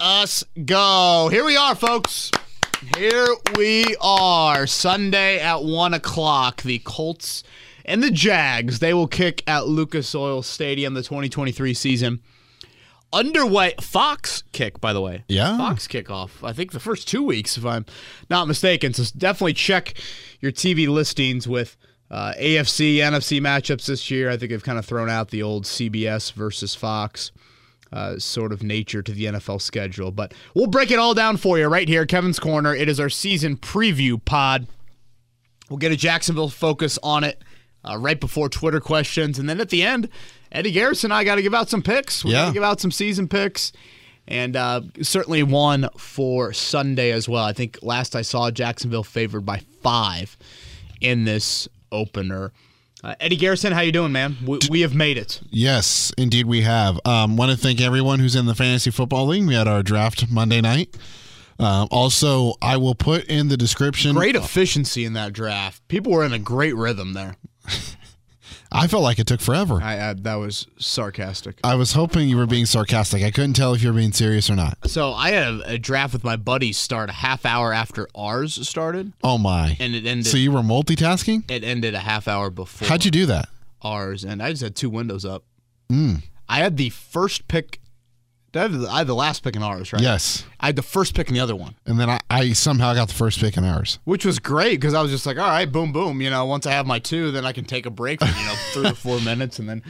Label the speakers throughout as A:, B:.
A: us go. Here we are, folks. Here we are. Sunday at 1 o'clock. The Colts and the Jags, they will kick at Lucas Oil Stadium the 2023 season. Underway. Fox kick, by the way.
B: Yeah.
A: Fox kickoff. I think the first two weeks, if I'm not mistaken. So definitely check your TV listings with uh, AFC, NFC matchups this year. I think they've kind of thrown out the old CBS versus Fox uh, sort of nature to the NFL schedule. But we'll break it all down for you right here, Kevin's Corner. It is our season preview pod. We'll get a Jacksonville focus on it uh, right before Twitter questions. And then at the end, Eddie Garrison and I got to give out some picks. We got
B: Yeah.
A: to give out some season picks. And uh, certainly one for Sunday as well. I think last I saw Jacksonville favored by five in this opener. Uh, Eddie Garrison, how you doing, man? We, we have made it.
B: Yes, indeed we have. Um, want to thank everyone who's in the fantasy football league. We had our draft Monday night. Um, also, I will put in the description.
A: Great efficiency in that draft. People were in a great rhythm there.
B: I felt like it took forever.
A: I, I that was sarcastic.
B: I was hoping you were being sarcastic. I couldn't tell if you were being serious or not.
A: So I had a, a draft with my buddies start a half hour after ours started,
B: Oh my!
A: and it ended.
B: So you were multitasking?
A: it ended a half hour before.
B: How'd you do that?
A: ours? And I just had two windows up.
B: Mm.
A: I had the first pick. I had the, I had the last pick in ours, right?
B: Yes,
A: I had the first pick in the other one,
B: and then I, I somehow got the first pick in ours.
A: which was great because I was just like, all right, boom, boom. You know, once I have my two, then I can take a break for you know three or four minutes and then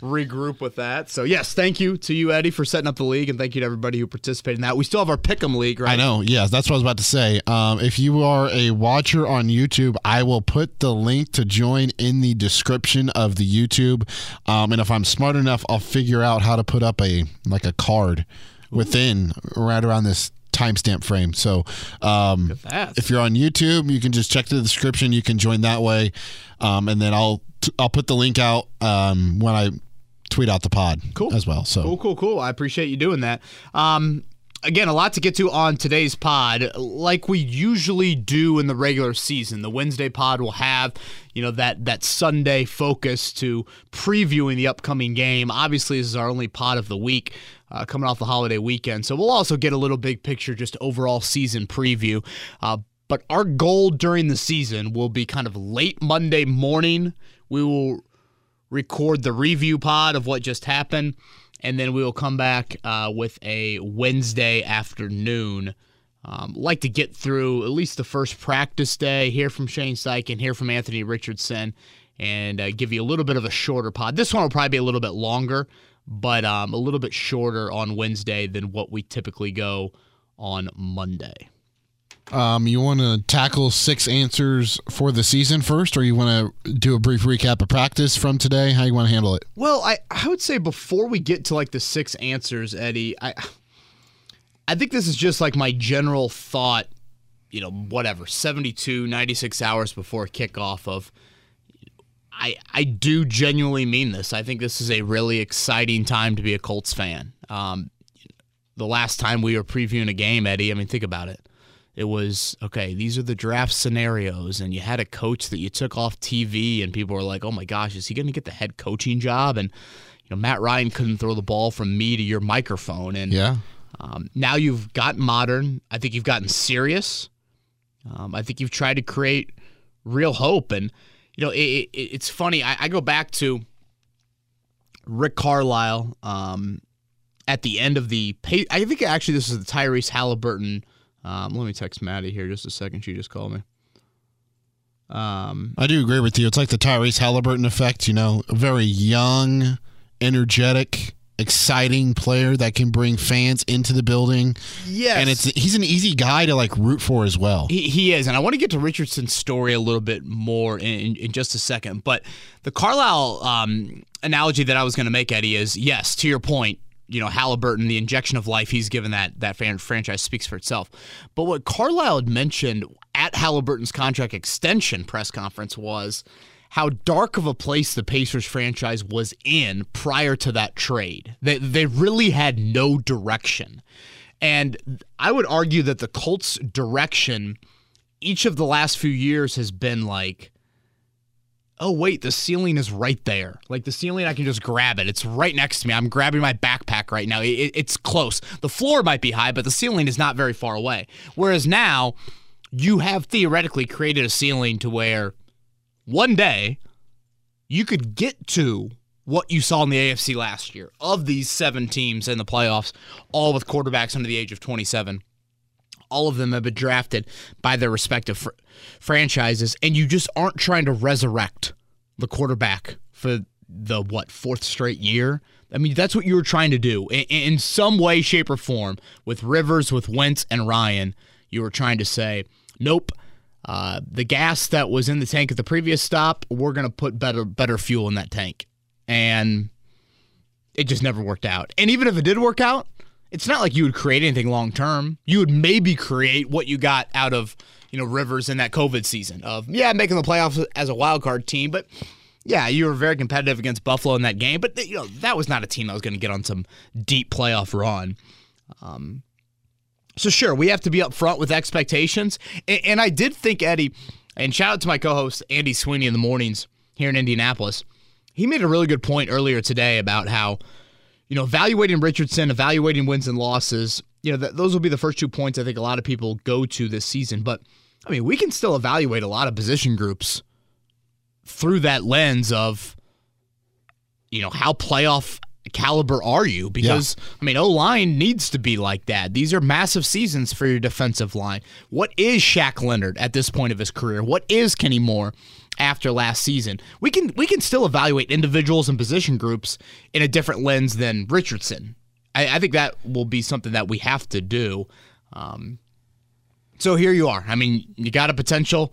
A: regroup with that. So yes, thank you to you, Eddie, for setting up the league, and thank you to everybody who participated in that. We still have our pick'em league, right?
B: I know. Yes, that's what I was about to say. Um, if you are a watcher on YouTube, I will put the link to join in the description of the YouTube. Um, and if I'm smart enough, I'll figure out how to put up a like a card within right around this timestamp frame. So um, if you're on YouTube, you can just check the description. You can join that way, um, and then I'll I'll put the link out um, when I tweet out the pod
A: Cool.
B: as well. So
A: Cool, cool, cool. I appreciate you doing that. Um, again, a lot to get to on today's pod. Like we usually do in the regular season, the Wednesday pod will have, you know, that that Sunday focus to previewing the upcoming game. Obviously, this is our only pod of the week. Uh, coming off the holiday weekend. So we'll also get a little big picture, just overall season preview. Uh, but our goal during the season will be kind of late Monday morning. We will record the review pod of what just happened, and then we will come back uh, with a Wednesday afternoon. Um, like to get through at least the first practice day, hear from Shane Steichen, hear from Anthony Richardson, and uh, give you a little bit of a shorter pod. This one will probably be a little bit longer, but um, a little bit shorter on Wednesday than what we typically go on Monday.
B: Um, you want to tackle six answers for the season first, or you want to do a brief recap of practice from today? How you want to handle it?
A: Well, I, I would say before we get to like the six answers, Eddie, I I think this is just like my general thought, you know, whatever, 72, 96 hours before kickoff of I I do genuinely mean this. I think this is a really exciting time to be a Colts fan. Um, the last time we were previewing a game, Eddie, I mean, think about it. It was okay. These are the draft scenarios, and you had a coach that you took off TV, and people were like, "Oh my gosh, is he going to get the head coaching job?" And you know, Matt Ryan couldn't throw the ball from me to your microphone, and
B: Yeah.
A: um, now you've gotten modern. I think you've gotten serious. Um, I think you've tried to create real hope, and you know, it, it, it's funny. I, I go back to Rick Carlisle um, at the end of the. I think actually this is the Tyrese Halliburton. Um, let me text Maddie here just a second. She just called me. Um,
B: I do agree with you. It's like the Tyrese Halliburton effect, you know, a very young, energetic, exciting player that can bring fans into the building.
A: yes,
B: And it's he's an easy guy to like root for as well.
A: He, he is, and I want to get to Richardson's story a little bit more in, in, just a second. But the Carlisle um, analogy that I was going to make, Eddie, is yes, to your point, you know Halliburton, the injection of life he's given that that franchise speaks for itself. But what Carlisle had mentioned at Halliburton's contract extension press conference was how dark of a place the Pacers franchise was in prior to that trade. They they really had no direction. And I would argue that the Colts direction each of the last few years has been like oh wait the ceiling is right there. Like the ceiling i can just grab it. It's right next to me. I'm grabbing my backpack right now. It, it's close. The floor might be high but the ceiling is not very far away. Whereas now you have theoretically created a ceiling to where one day you could get to what you saw in the AFC last year of these seven teams in the playoffs, all with quarterbacks under the age of 27. All of them have been drafted by their respective fr- franchises, and you just aren't trying to resurrect the quarterback for the what fourth straight year. I mean, that's what you were trying to do in, in some way, shape, or form with Rivers, with Wentz, and Ryan. You were trying to say, nope. Uh, the gas that was in the tank at the previous stop, we're to put better better fuel in that tank, and it just never worked out. And even if it did work out, it's not like you would create anything long term. You would maybe create what you got out of you know Rivers in that COVID season of yeah making the playoffs as a wild card team, but yeah you were very competitive against Buffalo in that game, but you know that was not a team that was going to get on some deep playoff run. Um, so sure, we have to be upfront with expectations, and, and I did think Eddie, and shout out to my co-host Andy Sweeney in the mornings here in Indianapolis. He made a really good point earlier today about how you know, evaluating Richardson, evaluating wins and losses, you know, th- those will be the first two points I think a lot of people go to this season. But I mean, we can still evaluate a lot of position groups through that lens of, you know, how playoff caliber are you? Because, yeah. I mean, O line needs to be like that. These are massive seasons for your defensive line. What is Shaq Leonard at this point of his career? What is Kenny Moore? After last season. We can we can still evaluate individuals and position groups in a different lens than Richardson. I, I think that will be something that we have to do. Um, so here you are. I mean, you got a potential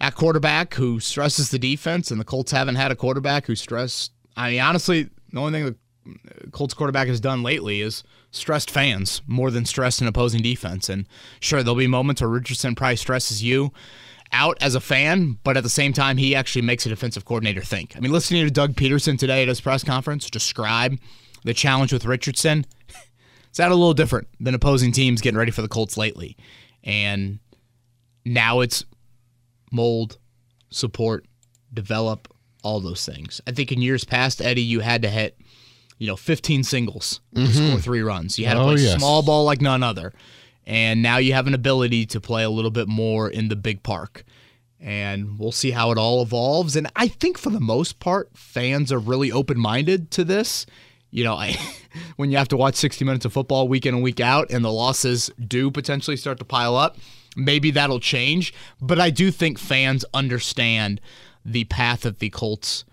A: at quarterback who stresses the defense, and the Colts haven't had a quarterback who stressed. I mean, honestly, the only thing the Colts quarterback has done lately is stressed fans more than stressed an opposing defense. And sure, there'll be moments where Richardson probably stresses you out as a fan, but at the same time, he actually makes a defensive coordinator think. I mean, listening to Doug Pederson today at his press conference describe the challenge with Richardson, it's that a little different than opposing teams getting ready for the Colts lately. And now it's mold, support, develop, all those things. I think in years past, Eddie, you had to hit, you know, 15 singles mm-hmm. to score three runs. You had to oh, play yes. small ball like none other and now you have an ability to play a little bit more in the big park. And we'll see how it all evolves. And I think for the most part, fans are really open minded to this. You know, I, when you have to watch 60 minutes of football week in and week out, and the losses do potentially start to pile up, maybe that'll change. But I do think fans understand the path that the Colts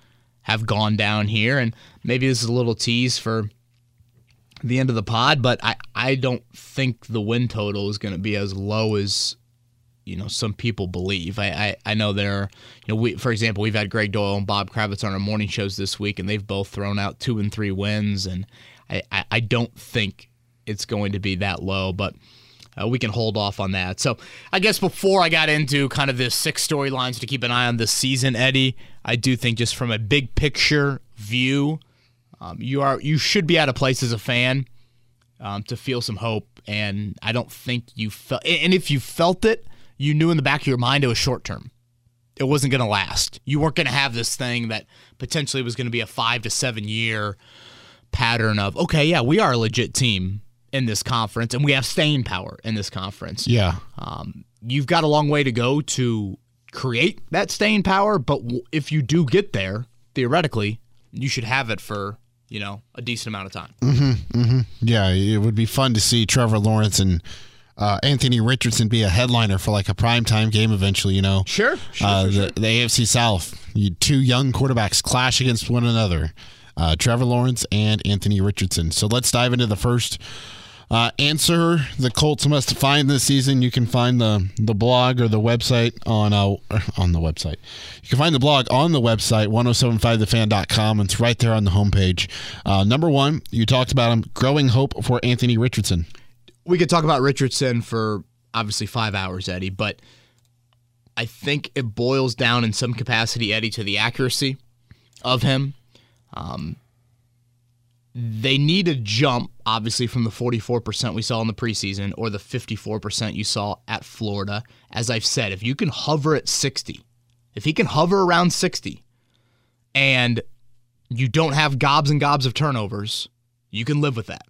A: have gone down here. And maybe this is a little tease for the end of the pod, but I, I don't think the win total is going to be as low as you know some people believe. I, I, I know there, you know, we for example, we've had Gregg Doyel and Bob Kravitz on our morning shows this week, and they've both thrown out two and three wins, and I, I, I don't think it's going to be that low, but. Uh, we can hold off on that. So, I guess before I got into kind of the six storylines to keep an eye on this season, Eddie, I do think just from a big picture view, um, you are you should be out of place as a fan um, to feel some hope, and I don't think you felt. And if you felt it, you knew in the back of your mind it was short term. It wasn't going to last. You weren't going to have this thing that potentially was going to be a five to seven year pattern of okay, yeah, we are a legit team in this conference, and we have staying power in this conference.
B: Yeah,
A: um, you've got a long way to go to create that staying power, but if you do get there, theoretically, you should have it for you know, a decent amount of time.
B: Mm-hmm, mm-hmm. Yeah, it would be fun to see Trevor Lawrence and uh, Anthony Richardson be a headliner for like a primetime game eventually, you know.
A: Sure. sure,
B: uh,
A: the,
B: sure. the, AFC South, you, two young quarterbacks clash against one another. Uh, Trevor Lawrence and Anthony Richardson. So let's dive into the first uh, answer the Colts must find this season. You can find the the blog or the website on uh, on the website. You can find the blog on the website 1075thefan.com. It's right there on the homepage. Uh, number one, you talked about him. Growing hope for Anthony Richardson.
A: We could talk about Richardson for obviously five hours, Eddie, but I think it boils down in some capacity, Eddie, to the accuracy of him. Um, they need a jump, obviously, from the 44% we saw in the preseason or the 54% you saw at Florida. As I've said, if you can hover at 60, if he can hover around 60 and you don't have gobs and gobs of turnovers, you can live with that.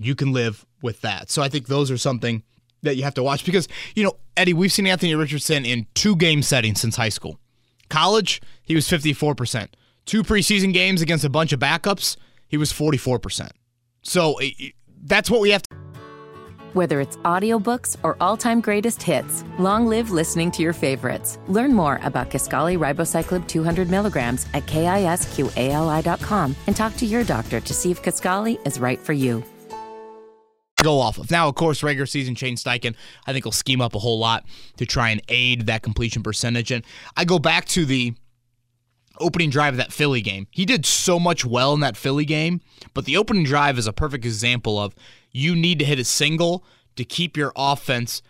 A: You can live with that. So I think those are something that you have to watch because, you know, Eddie, we've seen Anthony Richardson in two game settings since high school. College, he was 54%. Two preseason games against a bunch of backups, he was 44%. So that's what we have to.
C: Whether it's audiobooks or all-time greatest hits, long live listening to your favorites. Learn more about Kisqali Ribociclib 200 milligrams at kisqali.com and talk to your doctor to see if Kisqali is right for you
A: go off of. Now, of course, regular season Shane Steichen, I think, will scheme up a whole lot to try and aid that completion percentage. And I go back to the opening drive of that Philly game. He did so much well in that Philly game, but the opening drive is a perfect example of you need to hit a single to keep your offense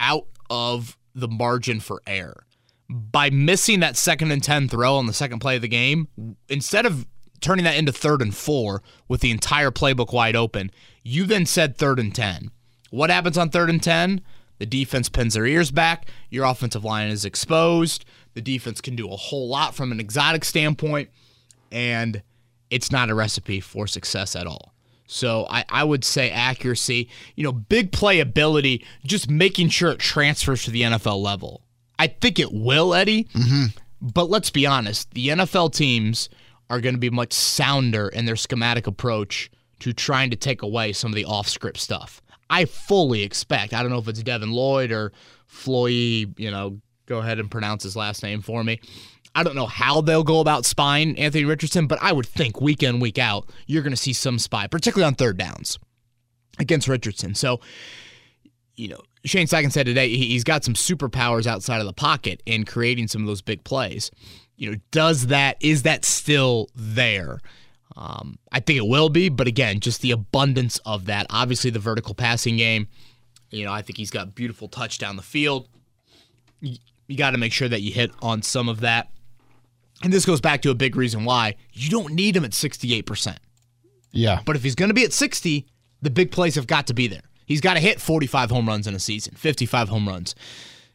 A: out of the margin for error. By missing that second and 10 throw on the second play of the game, instead of turning that into third and four with the entire playbook wide open, you then said third and 10. What happens on third and 10? The defense pins their ears back. Your offensive line is exposed. The defense can do a whole lot from an exotic standpoint, and it's not a recipe for success at all. So I, I would say accuracy, you know, big playability, just making sure it transfers to the NFL level. I think it will, Eddie. Mm-hmm. But let's be honest, the NFL teams are going to be much sounder in their schematic approach to trying to take away some of the off script stuff. I fully expect, I don't know if it's Devin Lloyd or Floyd, you know, go ahead and pronounce his last name for me. I don't know how they'll go about spying Anthony Richardson, but I would think week in, week out, you're going to see some spy, particularly on third downs against Richardson. So, you know, Shane Steichen said today he's got some superpowers outside of the pocket in creating some of those big plays. You know, does that, is that still there? Um, I think it will be, but again, just the abundance of that. Obviously, the vertical passing game. You know, I think he's got beautiful touch down the field. You, you got to make sure that you hit on some of that. And this goes back to a big reason why you don't need him at 68%.
B: Yeah.
A: But if he's going to be at 60, the big plays have got to be there. He's got to hit 45 home runs in a season, 55 home runs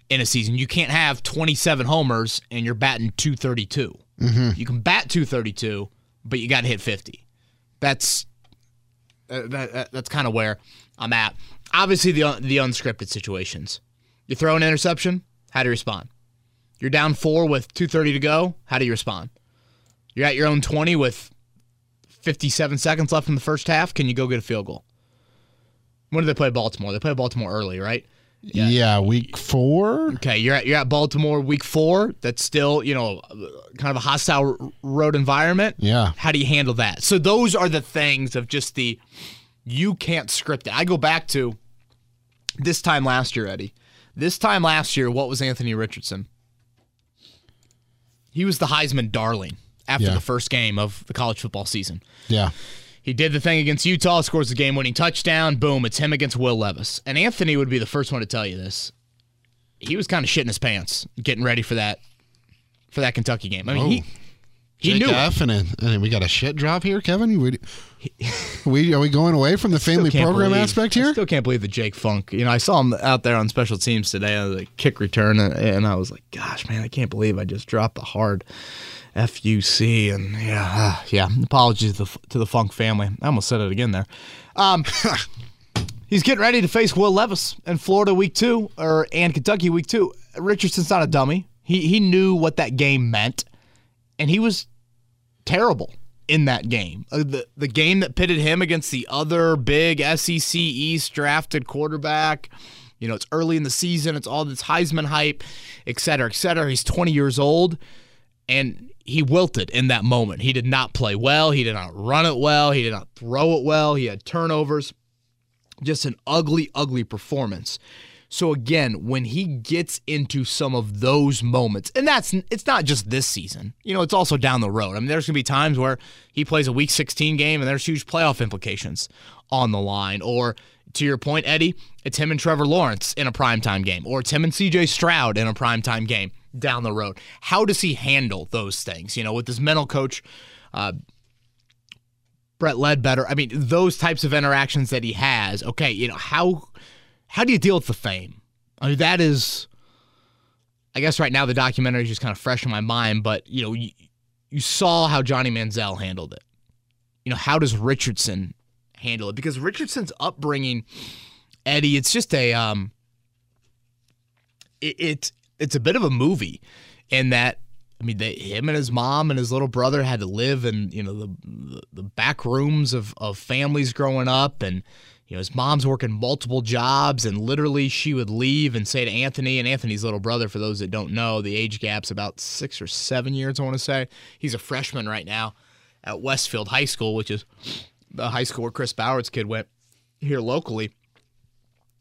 A: in a season. You can't have 27 homers and you're batting 232. Mm-hmm. You can bat 232 but you got to hit 50. That's uh, that, that's kind of where I'm at. Obviously, the the unscripted situations. You throw an interception. How do you respond? You're down four with 2:30 to go. How do you respond? You're at your own 20 with 57 seconds left in the first half. Can you go get a field goal? When do they play Baltimore? They play Baltimore early, right?
B: Yeah. yeah, week four.
A: Okay, you're at you're at Baltimore week four. That's still you know kind of a hostile road environment.
B: Yeah.
A: How do you handle that? So those are the things of just the you can't script it. I go back to this time last year, Eddie. This time last year, what was Anthony Richardson? He was the Heisman darling after yeah. the first game of the college football season.
B: Yeah.
A: He did the thing against Utah, scores the game winning touchdown. Boom, it's him against Will Levis. And Anthony would be the first one to tell you this. He was kind of shitting his pants getting ready for that for that Kentucky game. I mean, Whoa. he he
B: knew F and, and we got a shit drop here, Kevin. We, we are we going away from the family program
A: believe,
B: aspect here?
A: I still can't believe the Jake Funk. You know, I saw him out there on special teams today on the kick return, and, and I was like, "Gosh, man, I can't believe I just dropped the hard FUC, and yeah, uh, yeah. Apologies to the, to the Funk family. I almost said it again there. Um, he's getting ready to face Will Levis in Florida week two, or and Kentucky week two. Richardson's not a dummy. He he knew what that game meant, and he was terrible in that game. Uh, the the game that pitted him against the other big SEC East drafted quarterback. You know, it's early in the season. It's all this Heisman hype, et cetera, et cetera. He's 20 years old, and he wilted in that moment. He did not play well. He did not run it well. He did not throw it well. He had turnovers. Just an ugly, ugly performance. So again, when he gets into some of those moments, and that's it's not just this season. You know, it's also down the road. I mean, there's going to be times where he plays a week 16 game and there's huge playoff implications on the line or to your point, Eddie, it's him and Trevor Lawrence in a primetime game, or it's him and CJ Stroud in a primetime game down the road. How does he handle those things? You know, with his mental coach, uh, Brett Ledbetter. I mean, those types of interactions that he has. Okay, you know how how do you deal with the fame? I mean, that is. I guess right now the documentary is just kind of fresh in my mind, but you know, you, you saw how Johnny Manziel handled it. You know, how does Richardson handle it? Because Richardson's upbringing, Eddie, it's just a um, it, it it's a bit of a movie in that I mean, they, him and his mom and his little brother had to live in you know the the back rooms of of families growing up, and you know his mom's working multiple jobs, and literally she would leave and say to Anthony and Anthony's little brother, for those that don't know, the age gap's about six or seven years, I want to say. He's a freshman right now at Westfield High School, which is the high school where Chris Bauer's kid went here locally.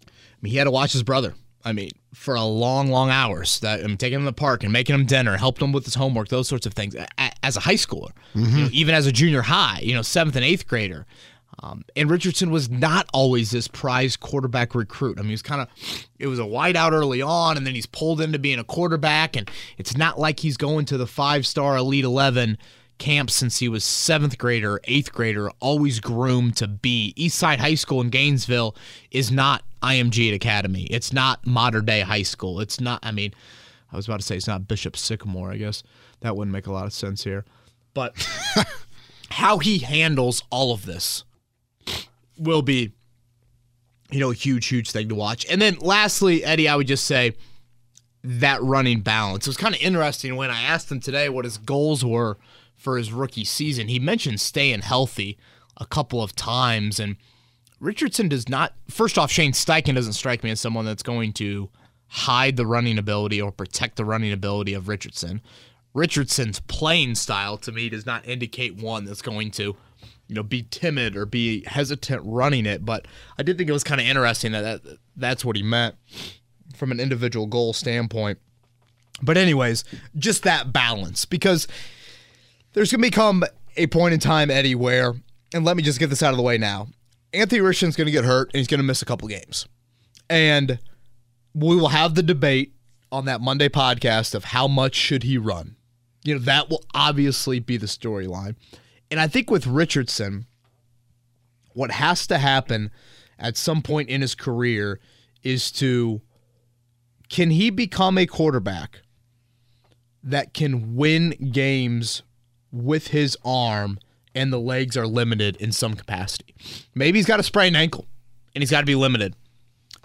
A: I mean, he had to watch his brother I mean, for a long, long hours. That I'm taking him to the park and making him dinner, helped him with his homework, those sorts of things. As a high schooler, mm-hmm. you know, even as a junior high, you know, seventh and eighth grader. Um, and Richardson was not always this prize quarterback recruit. I mean, he was kind of, it was a whiteout early on, and then he's pulled into being a quarterback. And it's not like he's going to the five star Elite 11 camp since he was seventh grader, eighth grader, always groomed to be. Eastside High School in Gainesville is not IMG Academy. It's not modern day high school. It's not, I mean, I was about to say it's not Bishop Sycamore, I guess. That wouldn't make a lot of sense here. But how he handles all of this will be, you know, a huge, huge thing to watch. And then lastly, Eddie, I would just say that running balance. It was kind of interesting when I asked him today what his goals were for his rookie season. He mentioned staying healthy a couple of times and – Richardson does not. First off, Shane Steichen doesn't strike me as someone that's going to hide the running ability or protect the running ability of Richardson. Richardson's playing style to me does not indicate one that's going to, you know, be timid or be hesitant running it. But I did think it was kind of interesting that, that that's what he meant from an individual goal standpoint. But anyways, just that balance because there's going to become a point in time, Eddie, where, and let me just get this out of the way now. Anthony Richardson's going to get hurt and he's going to miss a couple games. And we will have the debate on that Monday podcast of how much should he run. You know, that will obviously be the storyline. And I think with Richardson, what has to happen at some point in his career is to can he become a quarterback that can win games with his arm and the legs are limited in some capacity. Maybe he's got a sprained ankle and he's got to be limited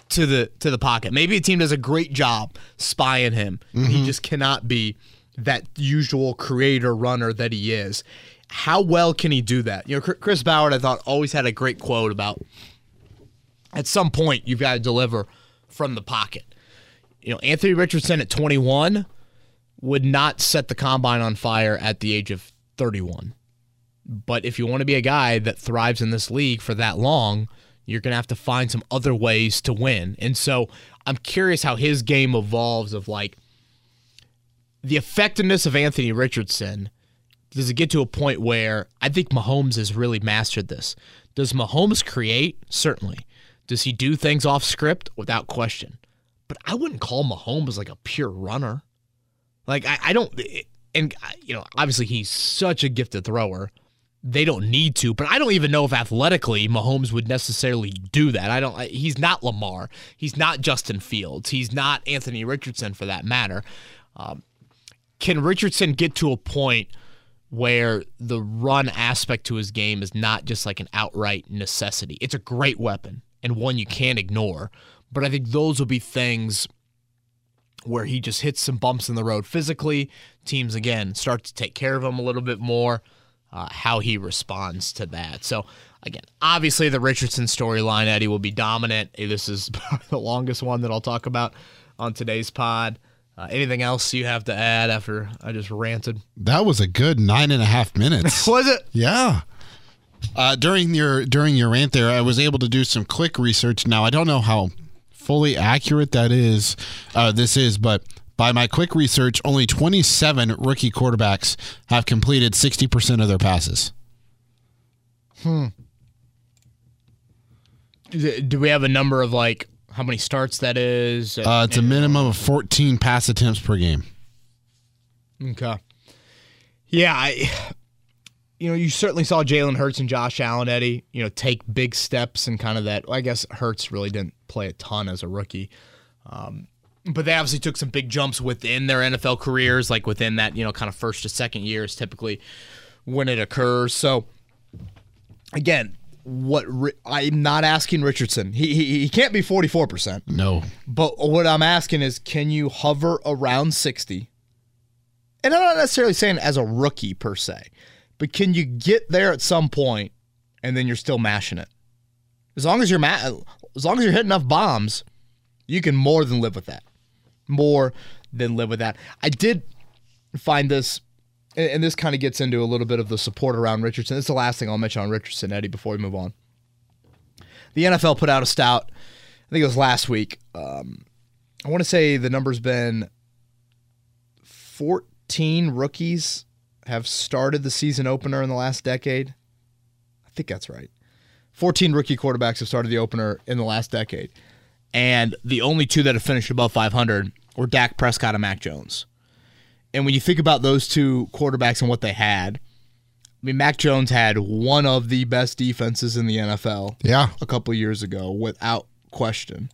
A: to the to the pocket. Maybe a team does a great job spying him. Mm-hmm. He just cannot be that usual creator runner that he is. How well can he do that? You know, Chris Ballard, I thought, always had a great quote about at some point you've got to deliver from the pocket. You know, Anthony Richardson at 21 would not set the combine on fire at the age of 31. But if you want to be a guy that thrives in this league for that long, you're going to have to find some other ways to win. And so I'm curious how his game evolves of like the effectiveness of Anthony Richardson. Does it get to a point where I think Mahomes has really mastered this? Does Mahomes create? Certainly. Does he do things off script? Without question. But I wouldn't call Mahomes like a pure runner. Like, I, I don't, and, you know, obviously he's such a gifted thrower they don't need to, but I don't even know if athletically Mahomes would necessarily do that. I don't. He's not Lamar. He's not Justin Fields. He's not Anthony Richardson for that matter. Um, can Richardson get to a point where the run aspect to his game is not just like an outright necessity? It's a great weapon and one you can't ignore. But I think those will be things where he just hits some bumps in the road physically. Teams again start to take care of him a little bit more uh, how he responds to that. So, again, obviously the Richardson storyline, Eddie, will be dominant. This is the longest one that I'll talk about on today's pod. Uh, anything else you have to add after I just ranted?
B: That was a good nine and a half minutes.
A: Was it?
B: Yeah. Uh, during your during your rant there, I was able to do some quick research. Now I don't know how fully accurate that is. Uh, this is, but by my quick research, only 27 rookie quarterbacks have completed 60% of their passes.
A: Hmm. Do we have a number of like how many starts that is?
B: Uh, it's a minimum of 14 pass attempts per game.
A: Okay. Yeah, I, you know, you certainly saw Jalen Hurts and Josh Allen, Eddie, you know, take big steps and kind of that. I guess Hurts really didn't play a ton as a rookie. Um, but they obviously took some big jumps within their NFL careers, like within that, you know, kind of first to second years typically when it occurs. So, again, what Ri- I'm not asking Richardson. He, he, he can't be 44%.
B: No.
A: But what I'm asking is, can you hover around 60? And I'm not necessarily saying as a rookie per se, but can you get there at some point and then you're still mashing it? As long as you're ma- as long as you're hitting enough bombs, you can more than live with that. More than live with that. I did find this, and this kind of gets into a little bit of the support around Richardson. Is the last thing I'll mention on Richardson, Eddie, before we move on. The NFL put out a stout. I think it was last week. Um, I want to say the number's been 14 rookies have started the season opener in the last decade. I think that's right. 14 rookie quarterbacks have started the opener in the last decade. And the only two that have finished above 500 were Dak Prescott and Mac Jones. And when you think about those two quarterbacks and what they had, I mean, Mac Jones had one of the best defenses in the NFL
B: Yeah.
A: a couple years ago, without question.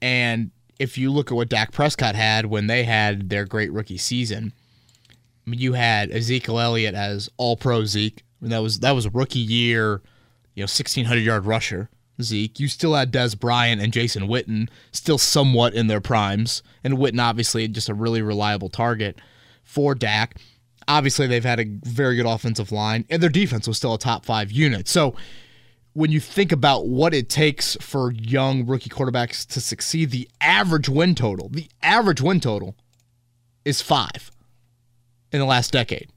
A: And if you look at what Dak Prescott had when they had their great rookie season, I mean, you had Ezekiel Elliott as All Pro Zeke. I mean, that was that was a rookie year, you know, sixteen hundred yard rusher Zeke. You still had Dez Bryant and Jason Witten still somewhat in their primes, and Witten obviously just a really reliable target for Dak. Obviously, they've had a very good offensive line, and their defense was still a top five unit. So when you think about what it takes for young rookie quarterbacks to succeed, the average win total, the average win total is five in the last decade.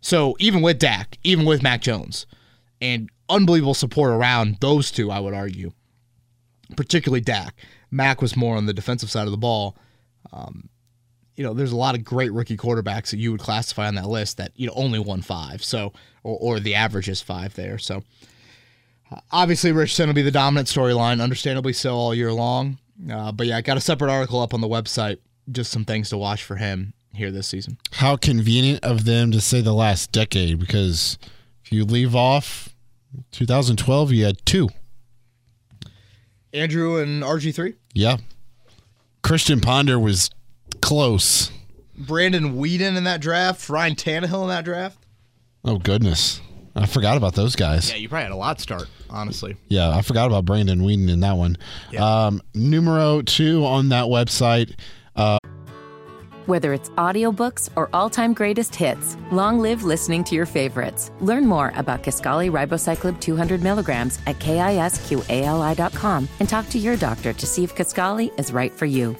A: So even with Dak, even with Mac Jones, and unbelievable support around those two, I would argue, particularly Dak. Mac was more on the defensive side of the ball. Um, you know, there's a lot of great rookie quarterbacks that you would classify on that list that you know only won five, so or, or the average is five there. So obviously Richardson will be the dominant storyline, understandably so all year long. Uh, but yeah, I got a separate article up on the website, just some things to watch for him here this season.
B: How convenient of them to say the last decade because if you leave off 2012, you had two.
A: Andrew and RG three,
B: Yeah. Christian Ponder was close.
A: Brandon Weeden in that draft, Ryan Tannehill in that draft.
B: Oh, goodness. I forgot about those guys.
A: Yeah, you probably had a lot start, honestly.
B: Yeah, I forgot about Brandon Weeden in that one. Um, numero two on that website.
C: Whether it's audiobooks or all-time greatest hits, long live listening to your favorites. Learn more about Kisqali Ribociclib 200 milligrams at kisqali.com and talk to your doctor to see if Kisqali is right for you.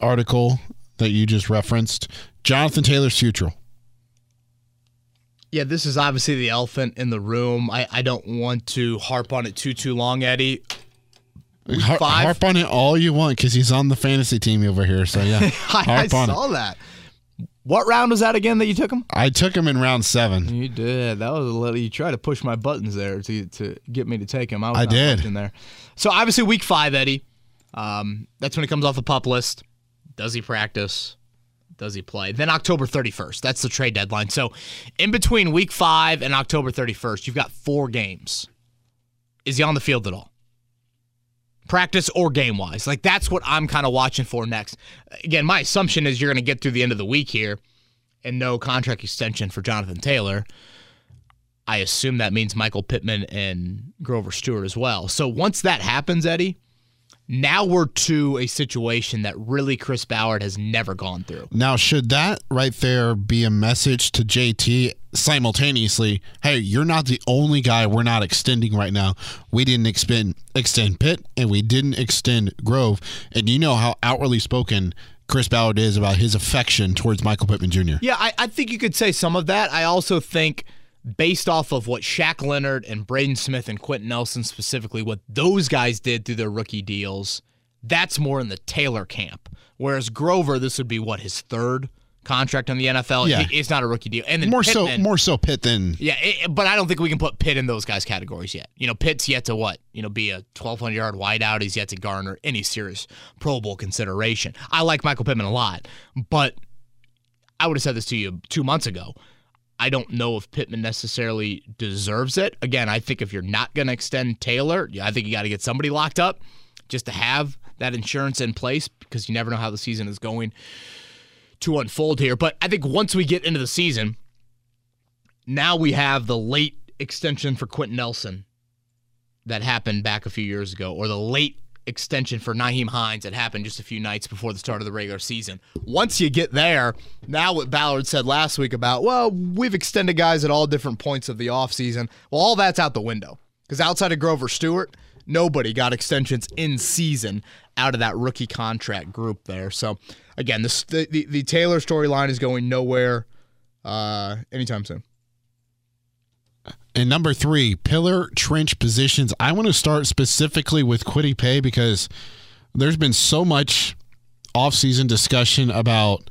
B: article that you just referenced. Jonathan Taylor's future.
A: Yeah, this is obviously the elephant in the room. I, I don't want to harp on it too too long, Eddie.
B: Har-
A: five?
B: harp on it all you want because he's on the fantasy team over here. So yeah,
A: I, I saw
B: it.
A: that. What round was that again that you took him?
B: I took him in round seven.
A: You did. That was a little. You tried to push my buttons there to to get me to take him. I, was
B: I did.
A: in there. So obviously week five, Eddie. Um, that's when he comes off the pup list. Does he practice? Does he play? Then October 31st. That's the trade deadline. So in between week five and October 31st, you've got four games. Is he on the field at all? Practice or game wise? Like that's what I'm kind of watching for next. Again, my assumption is you're going to get through the end of the week here and no contract extension for Jonathan Taylor. I assume that means Michael Pittman and Grover Stewart as well. So once that happens, Eddie, Now we're to a situation that really Chris Ballard has never gone through.
B: Now, should that right there be a message to JT simultaneously? Hey, you're not the only guy we're not extending right now. We didn't extend extend Pitt and we didn't extend Grove, and you know how outwardly spoken Chris Ballard is about his affection towards Michael Pittman Jr.
A: Yeah, I, I think you could say some of that. I also think based off of what Shaq Leonard and Braden Smith and Quenton Nelson specifically, what those guys did through their rookie deals, that's more in the Taylor camp. Whereas Grover, this would be what his third contract in the NFL.
B: Yeah.
A: it's not a rookie deal. And then
B: More so, more so Pitt than
A: Yeah, it, but I don't think we can put Pitt in those guys' categories yet. You know, Pitt's yet to what? You know, be a 1,200 yard wideout. He's yet to garner any serious Pro Bowl consideration. I like Michael Pittman a lot, but I would have said this to you two months ago. I don't know if Pittman necessarily deserves it. Again, I think if you're not going to extend Taylor, I think you got to get somebody locked up just to have that insurance in place because you never know how the season is going to unfold here. But I think once we get into the season, now we have the late extension for Quenton Nelson that happened back a few years ago, or the late extension for Nyheim Hines that happened just a few nights before the start of the regular season. Once you get there, now what Ballard said last week about, well, we've extended guys at all different points of the offseason. Well, all that's out the window. Because outside of Grover Stewart, nobody got extensions in season out of that rookie contract group there. So again, the, the, the Taylor storyline is going nowhere uh, anytime soon.
B: And number three, pillar trench positions. I want to start specifically with Kwity Paye because there's been so much offseason discussion about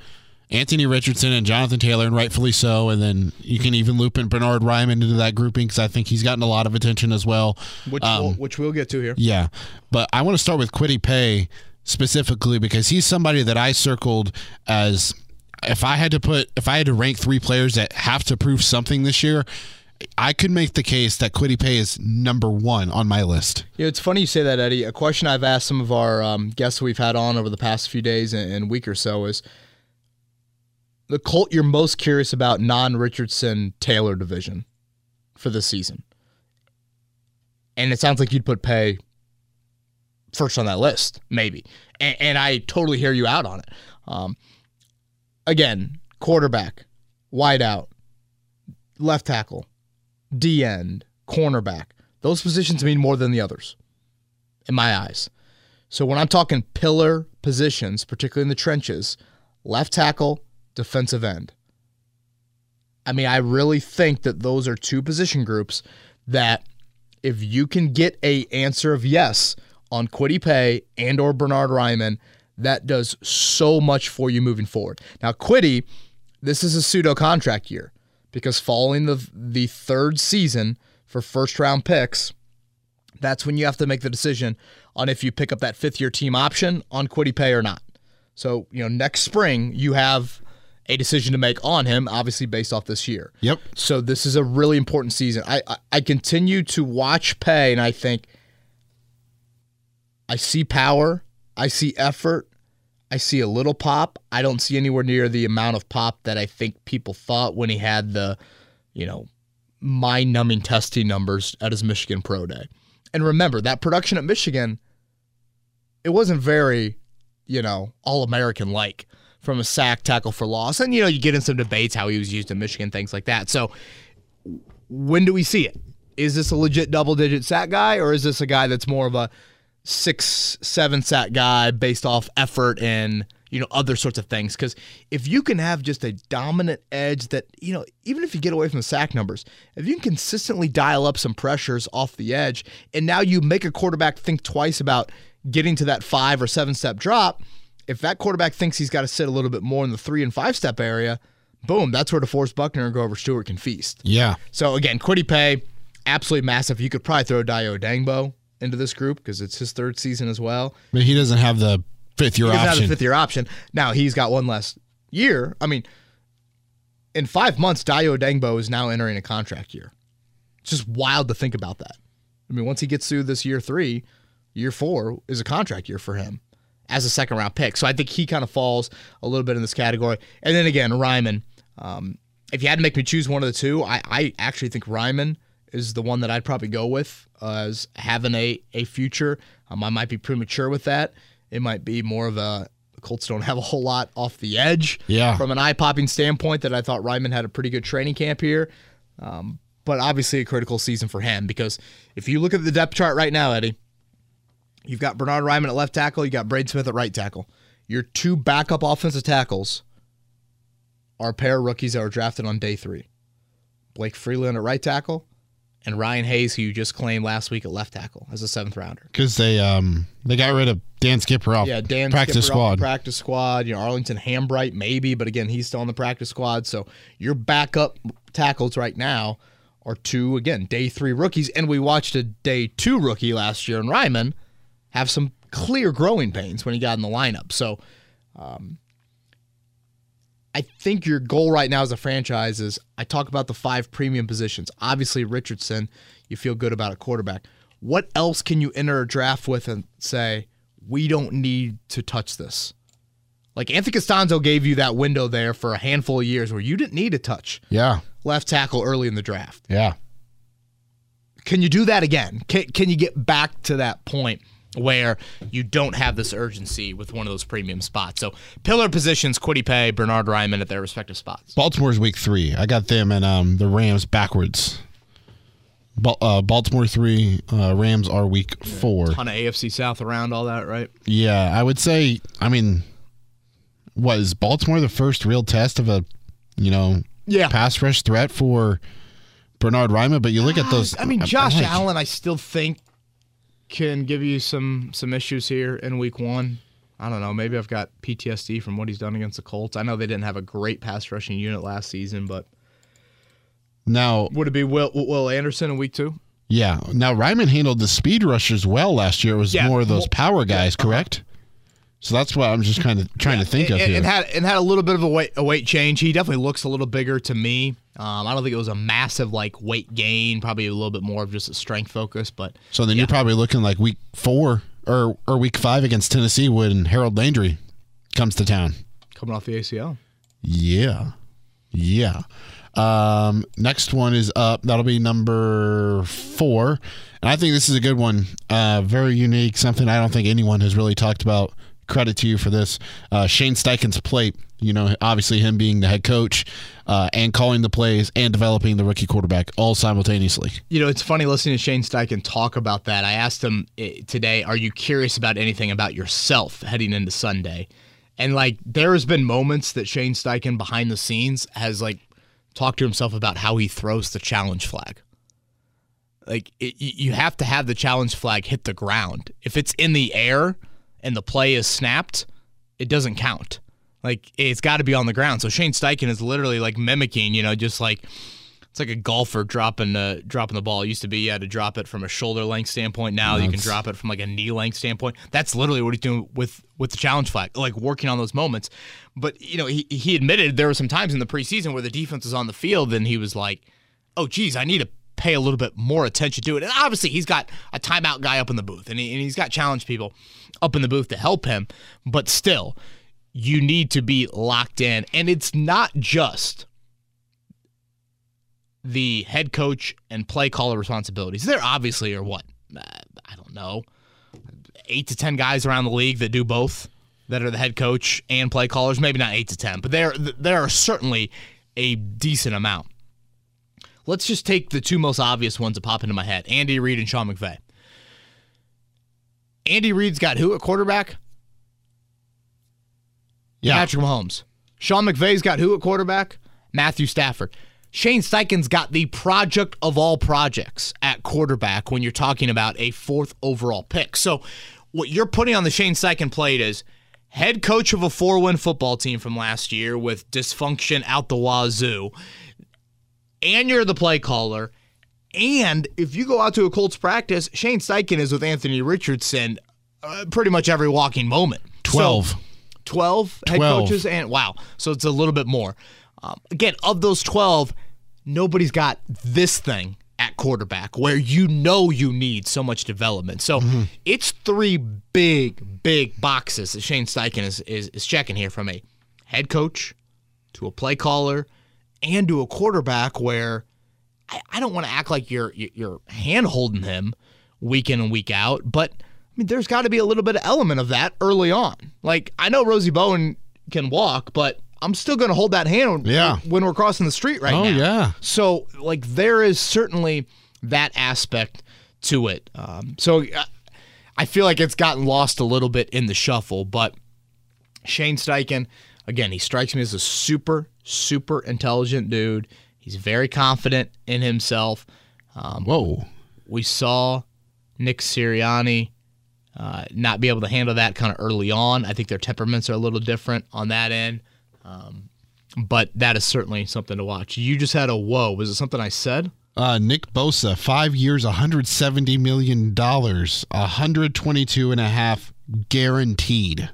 B: Anthony Richardson and Jonathan Taylor, and rightfully so. And then you can even loop in Bernhard Raimann into that grouping because I think he's gotten a lot of attention as well.
A: Which,
B: Um,
A: we'll, which we'll get to here.
B: Yeah, but I want to start with Kwity Paye specifically because he's somebody that I circled as if I had to put if I had to rank three players that have to prove something this year, I could make the case that Kwity Paye is number one on my list.
A: Yeah, it's funny you say that, Eddie. A question I've asked some of our um, guests we've had on over the past few days and, and week or so is the Colt you're most curious about non Richardson Taylor division for this season. And it sounds like you'd put Paye first on that list, maybe. And, and I totally hear you out on it. Um, again, quarterback, wideout, left tackle, D end, cornerback. Those positions mean more than the others in my eyes. So when I'm talking pillar positions, particularly in the trenches, left tackle, defensive end. I mean, I really think that those are two position groups that if you can get a answer of yes on Kwity Paye and or Bernhard Raimann, that does so much for you moving forward. Now, Kwity, this is a pseudo contract year because following the the third season for first round picks, that's when you have to make the decision on if you pick up that fifth year team option on Kwity Paye or not. So, you know, next spring you have a decision to make on him, obviously based off this year.
B: Yep.
A: So this is a really important season. I, I, I continue to watch Paye and I think I see power, I see effort, I see a little pop. I don't see anywhere near the amount of pop that I think people thought when he had the, you know, mind numbing testing numbers at his Michigan Pro Day. And remember, that production at Michigan, it wasn't very, you know, all American like from a sack tackle for loss. And, you know, you get in some debates how he was used in Michigan, things like that. So when do we see it? Is this a legit double digit sack guy or is this a guy that's more of a six, seven sack guy based off effort and, you know, other sorts of things? Because if you can have just a dominant edge that, you know, even if you get away from the sack numbers, if you can consistently dial up some pressures off the edge and now you make a quarterback think twice about getting to that five or seven step drop, if that quarterback thinks he's got to sit a little bit more in the three and five step area, boom, that's where DeForest Buckner and Grover Stewart can feast.
B: Yeah.
A: So again, Kwity Paye, absolutely massive. You could probably throw Dayo Odeyingbo into this group because it's his third season as well.
B: But he doesn't have the fifth year
A: He doesn't have
B: option.
A: the fifth year option. Now he's got one less year. I mean, in five months, Dayo Odeyingbo is now entering a contract year. It's just wild to think about that. I mean, once he gets through this year three, year four is a contract year for him as a second round pick. So I think he kind of falls a little bit in this category. And then again, Raimann. Um, if you had to make me choose one of the two, I, I actually think Raimann is the one that I'd probably go with uh, as having a a future. Um, I might be premature with that. It might be more of a Colts don't have a whole lot off the edge.
B: Yeah.
A: From an eye popping standpoint, that I thought Raimann had a pretty good training camp here. Um, but obviously a critical season for him because if you look at the depth chart right now, Eddie, you've got Bernhard Raimann at left tackle, you got Braden Smith at right tackle. Your two backup offensive tackles are a pair of rookies that were drafted on day three. Blake Freeland at right tackle, and Ryan Hayes, who you just claimed last week at left tackle as a seventh rounder.
B: because they um they got rid of Dan Skipper off
A: Yeah, Dan
B: practice
A: Skipper
B: squad.
A: the practice squad. You know, Arlington Hambright maybe, but again, he's still on the practice squad. So your backup tackles right now are two again day three rookies, and we watched a day two rookie last year in Raimann have some clear growing pains when he got in the lineup. So. Um, I think your goal right now as a franchise is I talk about the five premium positions. Obviously, Richardson, you feel good about a quarterback. What else can you enter a draft with and say, we don't need to touch this? Like Anthony Castonzo gave you that window there for a handful of years where you didn't need to touch
B: yeah,
A: left tackle early in the draft.
B: yeah.
A: Can you do that again? Can, can you get back to that point where you don't have this urgency with one of those premium spots? So pillar positions, Kwity Paye, Bernhard Raimann at their respective spots.
B: Baltimore's week three. I got them and um the Rams backwards. Ba- uh, Baltimore three, uh, Rams are week four.
A: Ton of AFC South around all that, right?
B: Yeah, I would say. I mean, was Baltimore the first real test of a, you know,
A: Yeah.
B: pass rush threat for Bernhard Raimann? But you look at those.
A: I mean, Josh
B: like,
A: Allen, I still think can give you some some issues here in Week One. I don't know. Maybe I've got PTSD from what he's done against the Colts. I know they didn't have a great pass rushing unit last season, but
B: Now,
A: would it be Will, Will Anderson in Week Two?
B: yeah, now Raimann handled the speed rushers well last year. It was
A: Yeah,
B: more of those power guys, correct? So that's what I'm just kind of trying to think
A: and,
B: of here.
A: and had and had a little bit of a weight a weight change. He definitely looks a little bigger to me. Um, I don't think it was a massive like weight gain. Probably a little bit more of just a strength focus, but
B: so then you're probably looking like week four or or week five against Tennessee when Harold Landry comes to town.
A: coming off the ACL.
B: Yeah. Yeah. Um, next one is up. That'll be number four. And I think this is a good one. Uh, very unique. Something I don't think anyone has really talked about. Credit to you for this. Uh, Shane Steichen's plate. You know, obviously him being the head coach uh, and calling the plays and developing the rookie quarterback all simultaneously.
A: You know, it's funny listening to Shane Steichen talk about that. I asked him eh, today, "Are you curious about anything about yourself heading into Sunday?" And like, there has been moments that Shane Steichen behind the scenes has like talked to himself about how he throws the challenge flag. Like, it, you have to have the challenge flag hit the ground. If it's in the air and the play is snapped, it doesn't count. Like, it's got to be on the ground. So Shane Steichen is literally like mimicking, you know, just like it's like a golfer dropping uh, dropping the ball. It used to be you had to drop it from a shoulder length standpoint. Now you can drop it from like a knee length standpoint. That's literally what he's doing with with the challenge flag, like working on those moments. But you know, he he admitted there were some times in the preseason where the defense was on the field and he was like, "Oh, geez, I need to." Pay a little bit more attention to it, and obviously he's got a timeout guy up in the booth, and, he, and he's got challenge people up in the booth to help him. But still, you need to be locked in, and it's not just the head coach and play caller responsibilities. There obviously are what uh, I don't know, eight to ten guys around the league that do both, that are the head coach and play callers. Maybe not eight to ten, but there there are certainly a decent amount. Let's just take the two most obvious ones that pop into my head: Andy Reid and Sean McVay. Andy Reid's got who at quarterback?
B: Yeah.
A: Patrick Mahomes. Sean McVay's got who at quarterback? Matthew Stafford. Shane Steichen's got the project of all projects at quarterback when you're talking about a fourth overall pick. So, what you're putting on the Shane Steichen plate is head coach of a four win football team from last year with dysfunction out the wazoo, and you're the play caller. And if you go out to a Colts practice, Shane Steichen is with Anthony Richardson uh, pretty much every walking moment. So-
B: 12.
A: 12 head
B: 12.
A: coaches and wow so it's a little bit more um, again of those 12 nobody's got this thing at quarterback where you know you need so much development so it's three big big boxes that shane steichen is, is, is checking here from a head coach to a play caller and to a quarterback where I, I don't want to act like you're you're hand holding him week in and week out, but I mean, there's got to be a little bit of element of that early on. Like I know Rosie Bowen can walk, but I'm still going to hold that hand
B: Yeah.
A: when we're crossing the street right
B: Oh,
A: now.
B: yeah.
A: So like there is certainly that aspect to it. Um, so uh, I feel like it's gotten lost a little bit in the shuffle, but Shane Steichen, again, he strikes me as a super, super intelligent dude. He's very confident in himself. Um,
B: Whoa.
A: we saw Nick Sirianni uh, not be able to handle that kind of early on. I think their temperaments are a little different on that end. Um, but that is certainly something to watch. You just had a whoa. Was it something I said?
B: Uh, Nick Bosa, five years, $170 million, 122 and a half guaranteed.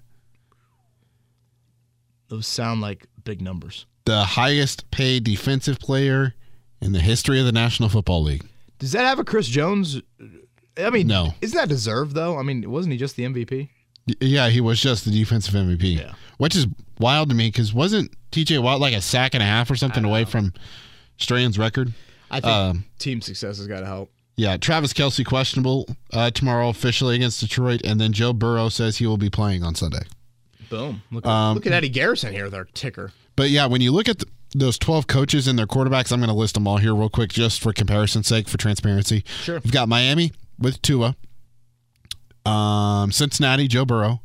A: Those sound like big numbers.
B: The highest paid defensive player in the history of the National Football League.
A: Does that have a Chris Jones? I mean,
B: No.
A: Isn't that deserved though? I mean, wasn't he just the MVP?
B: Yeah, he was just the defensive MVP,
A: Yeah.
B: which is wild to me because wasn't TJ Watt like a sack and a half or something away from Strahan's record?
A: I think
B: Um,
A: team success has got to help.
B: Yeah, Travis Kelce questionable uh, tomorrow officially against Detroit, and then Joe Burrow says he will be playing on Sunday.
A: Boom. Look,
B: Um,
A: look at Eddie Garrison here with our ticker.
B: But yeah, when you look at the, those 12 coaches and their quarterbacks, I'm going to list them all here real quick just for comparison's sake, for transparency.
A: Sure.
B: You've got Miami with Tua, um, Cincinnati, Joe Burrow.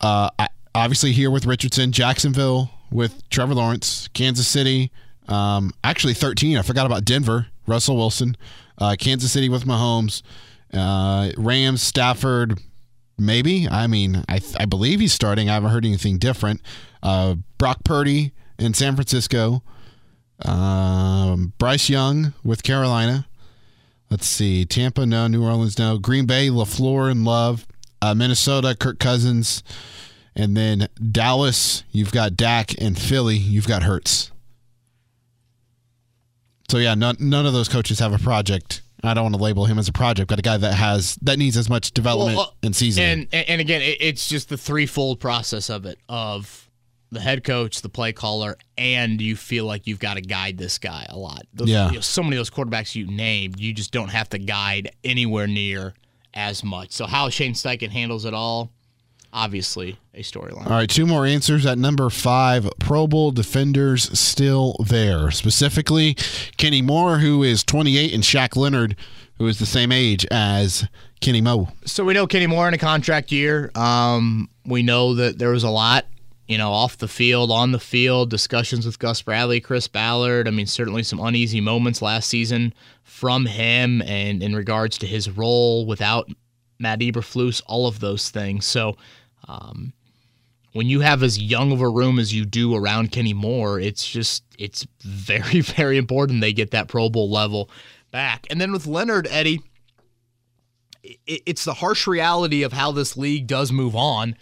B: Uh, I, obviously, here with Richardson, Jacksonville with Trevor Lawrence, Kansas City, um, actually 13. I forgot about Denver, Russell Wilson, uh, Kansas City with Mahomes, uh, Rams, Stafford, maybe. I mean, I, I believe he's starting. I haven't heard anything different. Uh, Brock Purdy in San Francisco, um, Bryce Young with Carolina. Let's see, Tampa, no. New Orleans, no. Green Bay, LaFleur and Love. Uh, Minnesota, Kirk Cousins. And then Dallas, you've got Dak. And Philly, you've got Hurts. So yeah, none, none of those coaches have a project. I don't want to label him as a project, but a guy that has that needs as much development
A: Well, uh,
B: and seasoning.
A: And and, again, it, it's just the threefold process of it of the head coach, the play caller, and you feel like you've got to guide this guy a lot. Those,
B: Yeah.
A: you know, so many of those quarterbacks you named, you just don't have to guide anywhere near as much. So how Shane Steichen handles it all, obviously a storyline.
B: All right, two more answers. At number five, Pro Bowl defenders still there. Specifically, Kenny Moore, who is 28, and Shaq Leonard, who is the same age as Kenny Moe.
A: So we know Kenny Moore in a contract year. Um, we know that there was a lot, you know, off the field, on the field, discussions with Gus Bradley, Chris Ballard. I mean, certainly some uneasy moments last season from him and in regards to his role without Matt Eberflus, all of those things. So um, when you have as young of a room as you do around Kenny Moore, it's just it's very, very important they get that Pro Bowl level back. And then with Leonard, Eddie, it's the harsh reality of how this league does move on.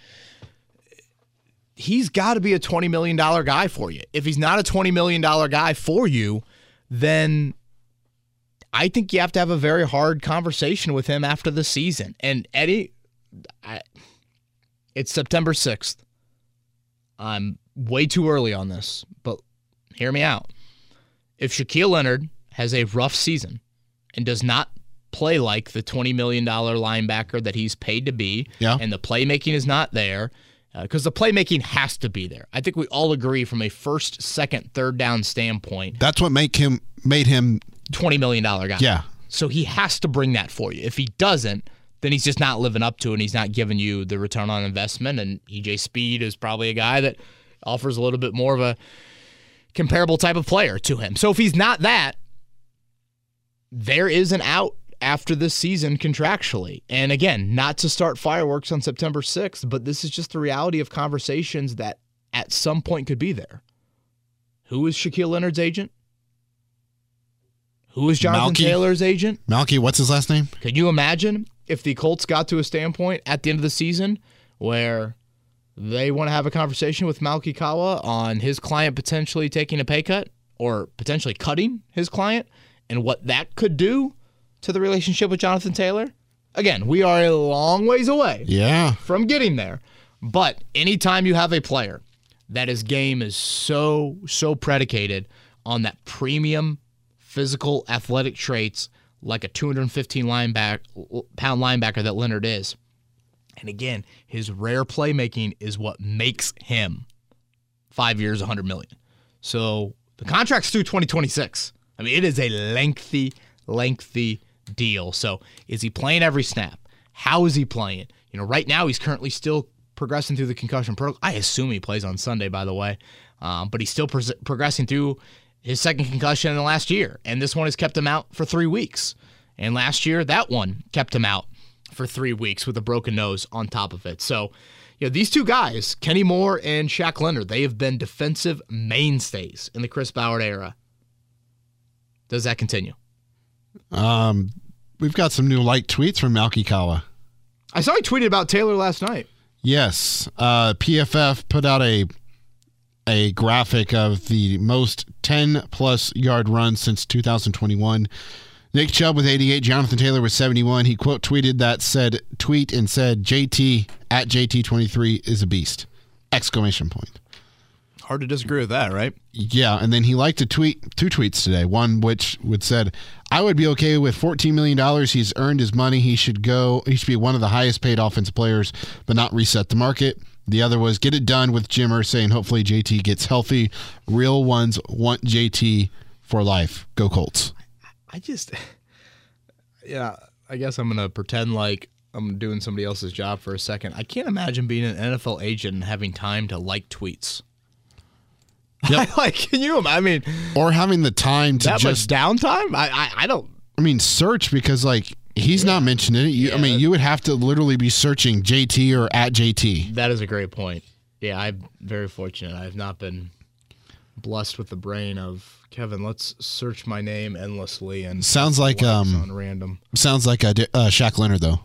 A: He's got to be a $20 million guy for you. If he's not a $20 million guy for you, then I think you have to have a very hard conversation with him after the season. And Eddie, I, it's September 6th. I'm way too early on this, but hear me out. If Shaquille Leonard has a rough season and does not play like the $20 million linebacker that he's paid to be,
B: Yeah.
A: and the playmaking is not there, Uh, because the playmaking has to be there. I think we all agree from a first, second, third down standpoint,
B: That's what make him made him.
A: $20 million guy.
B: Yeah,
A: So he has to bring that for you. If he doesn't, then he's just not living up to it and he's not giving you the return on investment. And EJ Speed is probably a guy that offers a little bit more of a comparable type of player to him. So if he's not that, there is an out after this season contractually. And again, not to start fireworks on September 6th, but this is just the reality of conversations that at some point could be there. Who is Shaquille Leonard's agent? Who is Jonathan
B: Malki.
A: Taylor's agent?
B: Malki. What's his last name?
A: Can you imagine if the Colts got to a standpoint at the end of the season where they want to have a conversation with Malki Kawa on his client potentially taking a pay cut or potentially cutting his client and what that could do to the relationship with Jonathan Taylor? Again, we are a long ways away
B: Yeah,
A: from getting there. But anytime you have a player that his game is so, so predicated on that premium physical, athletic traits like a 215 linebacker, pound linebacker that Leonard is. And again, his rare playmaking is what makes him five years, 100 million. So the contract's through 2026. I mean, it is a lengthy, lengthy deal. So is he playing every snap? How is he playing? You know, right now he's currently still progressing through the concussion protocol. I assume he plays on Sunday, by the way, um, but he's still pro- progressing through his second concussion in the last year, and this one has kept him out for three weeks. And last year, that one kept him out for three weeks with a broken nose on top of it. So, you know, these two guys, Kenny Moore and Shaq Leonard, they have been defensive mainstays in the Chris Ballard era. Does that continue?
B: Um, we've got some new light tweets from Malki Kawa.
A: I saw he tweeted about Taylor last night.
B: Yes, uh, PFF put out a a graphic of the most 10 plus yard runs since 2021. Nick Chubb with 88, Jonathan Taylor with 71. He quote tweeted that said tweet and said JT at JT23 is a beast. Exclamation point.
A: Hard to disagree with that, right?
B: Yeah, and then he liked to tweet two tweets today. One which would said, "I would be okay with 14 million dollars. He's earned his money. He should go. He should be one of the highest paid offensive players, but not reset the market." The other was get it done with Jimmer saying hopefully JT gets healthy. Real ones want JT for life. Go Colts.
A: I just, yeah, I guess I'm gonna pretend like I'm doing somebody else's job for a second. I can't imagine being an NFL agent and having time to like tweets.
B: Yep.
A: like, can you? I mean,
B: Or having the time to just
A: downtime? I, I, I don't.
B: I mean search because like he's not mentioning it. You, I mean you would have to literally be searching JT or at JT.
A: That is a great point. Yeah, I'm very fortunate. I've not been blessed with the brain of Kevin. Let's search my name endlessly and
B: Sounds like um
A: on random.
B: sounds like a uh, Shaq Leonard though.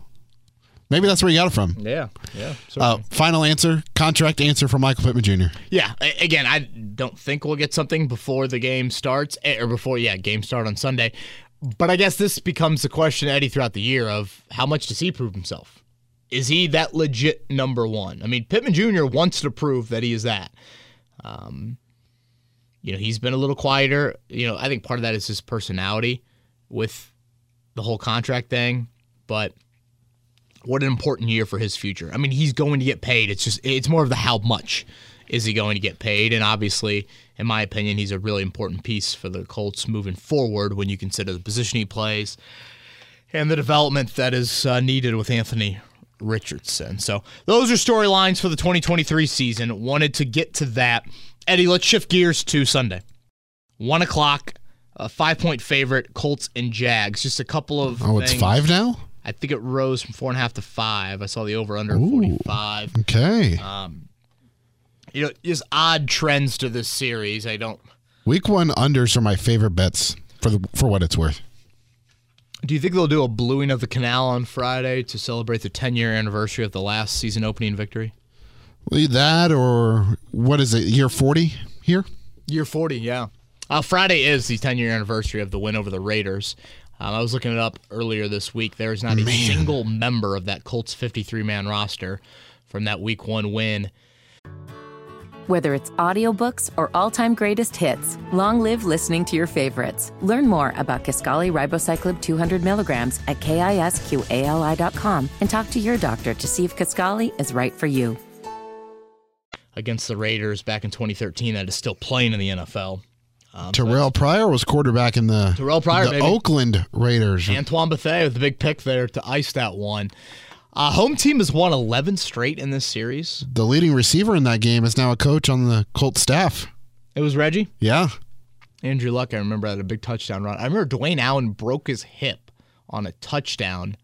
B: Maybe that's where you got it from.
A: Yeah, yeah.
B: Uh, final answer, contract answer for Michael Pittman Jr.
A: Yeah, a- again, I don't think we'll get something before the game starts, eh, or before, yeah, game start on Sunday. But I guess this becomes the question, Eddie, throughout the year of how much does he prove himself? Is he that legit number one? I mean, Pittman Jr. wants to prove that he is that. Um, you know, he's been a little quieter. You know, I think part of that is his personality with the whole contract thing, but what an important year for his future. I mean, he's going to get paid. It's just it's more of the how much is he going to get paid, and obviously, in my opinion, he's a really important piece for the Colts moving forward when you consider the position he plays and the development that is uh, needed with Anthony Richardson. So those are storylines for the 2023 season. Wanted to get to that. Eddie, let's shift gears to Sunday. One o'clock, a five point favorite, Colts and Jags. Just a couple of
B: Oh, it's five now.
A: I think it rose from four and a half to five. I saw the over under 45.
B: Okay.
A: You know, just odd trends to this series. I don't.
B: Week one unders are my favorite bets for the for what it's worth.
A: Do you think they'll do a bluing of the canal on Friday to celebrate the 10 year anniversary of the last season opening victory?
B: Either That or what is it? Year forty here.
A: Year 40, yeah. Uh, Friday is the 10 year anniversary of the win over the Raiders. Um, I was looking it up earlier this week. There is not a single member of that Colts 53 man roster from that week one win.
C: Whether it's audiobooks or all-time greatest hits, long live listening to your favorites. Learn more about Kisqali Ribociclib 200 milligrams at kisqali.com and talk to your doctor to see if Kisqali is right for you.
A: against the Raiders back in 2013 that is still playing in the NFL.
B: Terrell Pryor was quarterback in the
A: Terrell Pryor,
B: the
A: baby.
B: Oakland Raiders.
A: Antoine Bethea with the big pick there to ice that one. Uh, home team has won 11 straight in this series.
B: the leading receiver in that game is now a coach on the Colts staff.
A: It was Reggie.
B: Yeah.
A: Andrew Luck, I remember, had a big touchdown run. I remember Dwayne Allen broke his hip on a touchdown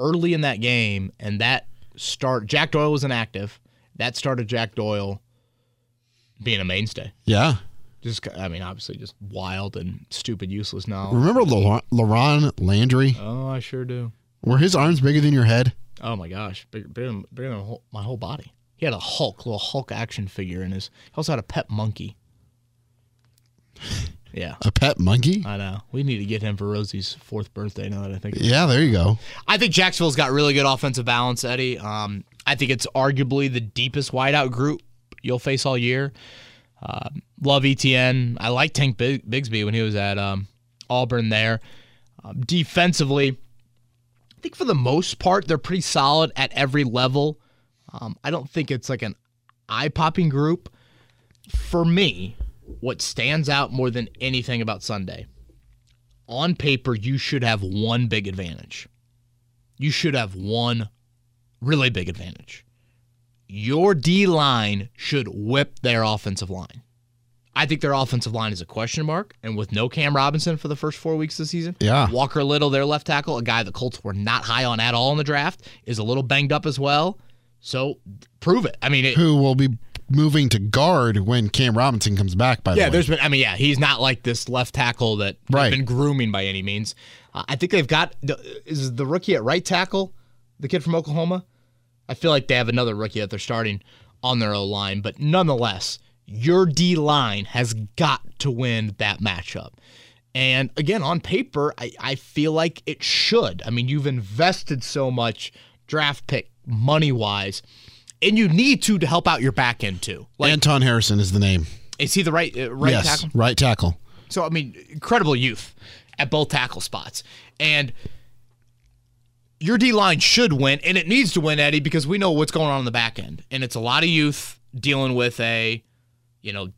A: early in that game, and that start Jack Doyle was inactive. That started Jack Doyle being a mainstay.
B: Yeah.
A: Just, I mean, obviously, just wild and stupid, useless now.
B: Remember Lar- Laron Landry?
A: Oh, I sure do.
B: Were his arms bigger than your head?
A: Oh my gosh, bigger, bigger, than, bigger than whole, my whole body. He had a Hulk, little Hulk action figure in his. He also had a pet monkey. Yeah,
B: A pet monkey?
A: I know. We need to get him for Rosie's fourth birthday. Now that I think,
B: Yeah, there you go.
A: I think Jacksonville's got really good offensive balance, Eddie. Um, I think it's arguably the deepest wideout group you'll face all year. Uh, love ETN. I like Tank Bigsby when he was at um, Auburn there. Um, defensively, I think for the most part, they're pretty solid at every level. Um, I don't think it's like an eye popping group. For me, what stands out more than anything about Sunday, on paper, you should have one big advantage. You should have one really big advantage. Your D line should whip their offensive line. I think their offensive line is a question mark, and with no Cam Robinson for the first four weeks of the season,
B: Yeah.
A: Walker Little, their left tackle, a guy the Colts were not high on at all in the draft, is a little banged up as well. So prove it. I mean, it,
B: Who will be moving to guard when Cam Robinson comes back? By the way, yeah,
A: there's been. I mean, yeah, he's not like this left tackle that they've
B: Right.
A: been grooming by any means. Uh, I think they've got is the rookie at right tackle, the kid from Oklahoma. I feel like they have another rookie that they're starting on their O line, but nonetheless, your D line has got to win that matchup. And again, on paper, I, I feel like it should. I mean, you've invested so much draft pick money wise, and you need to to help out your back end too. Like,
B: Anton Harrison is the name.
A: is he the right uh, right
B: yes,
A: tackle?
B: right tackle.
A: So I mean, incredible youth at both tackle spots, and your D line should win, and it needs to win, Eddie, because we know what's going on in the back end, and it's a lot of youth dealing with a, you know,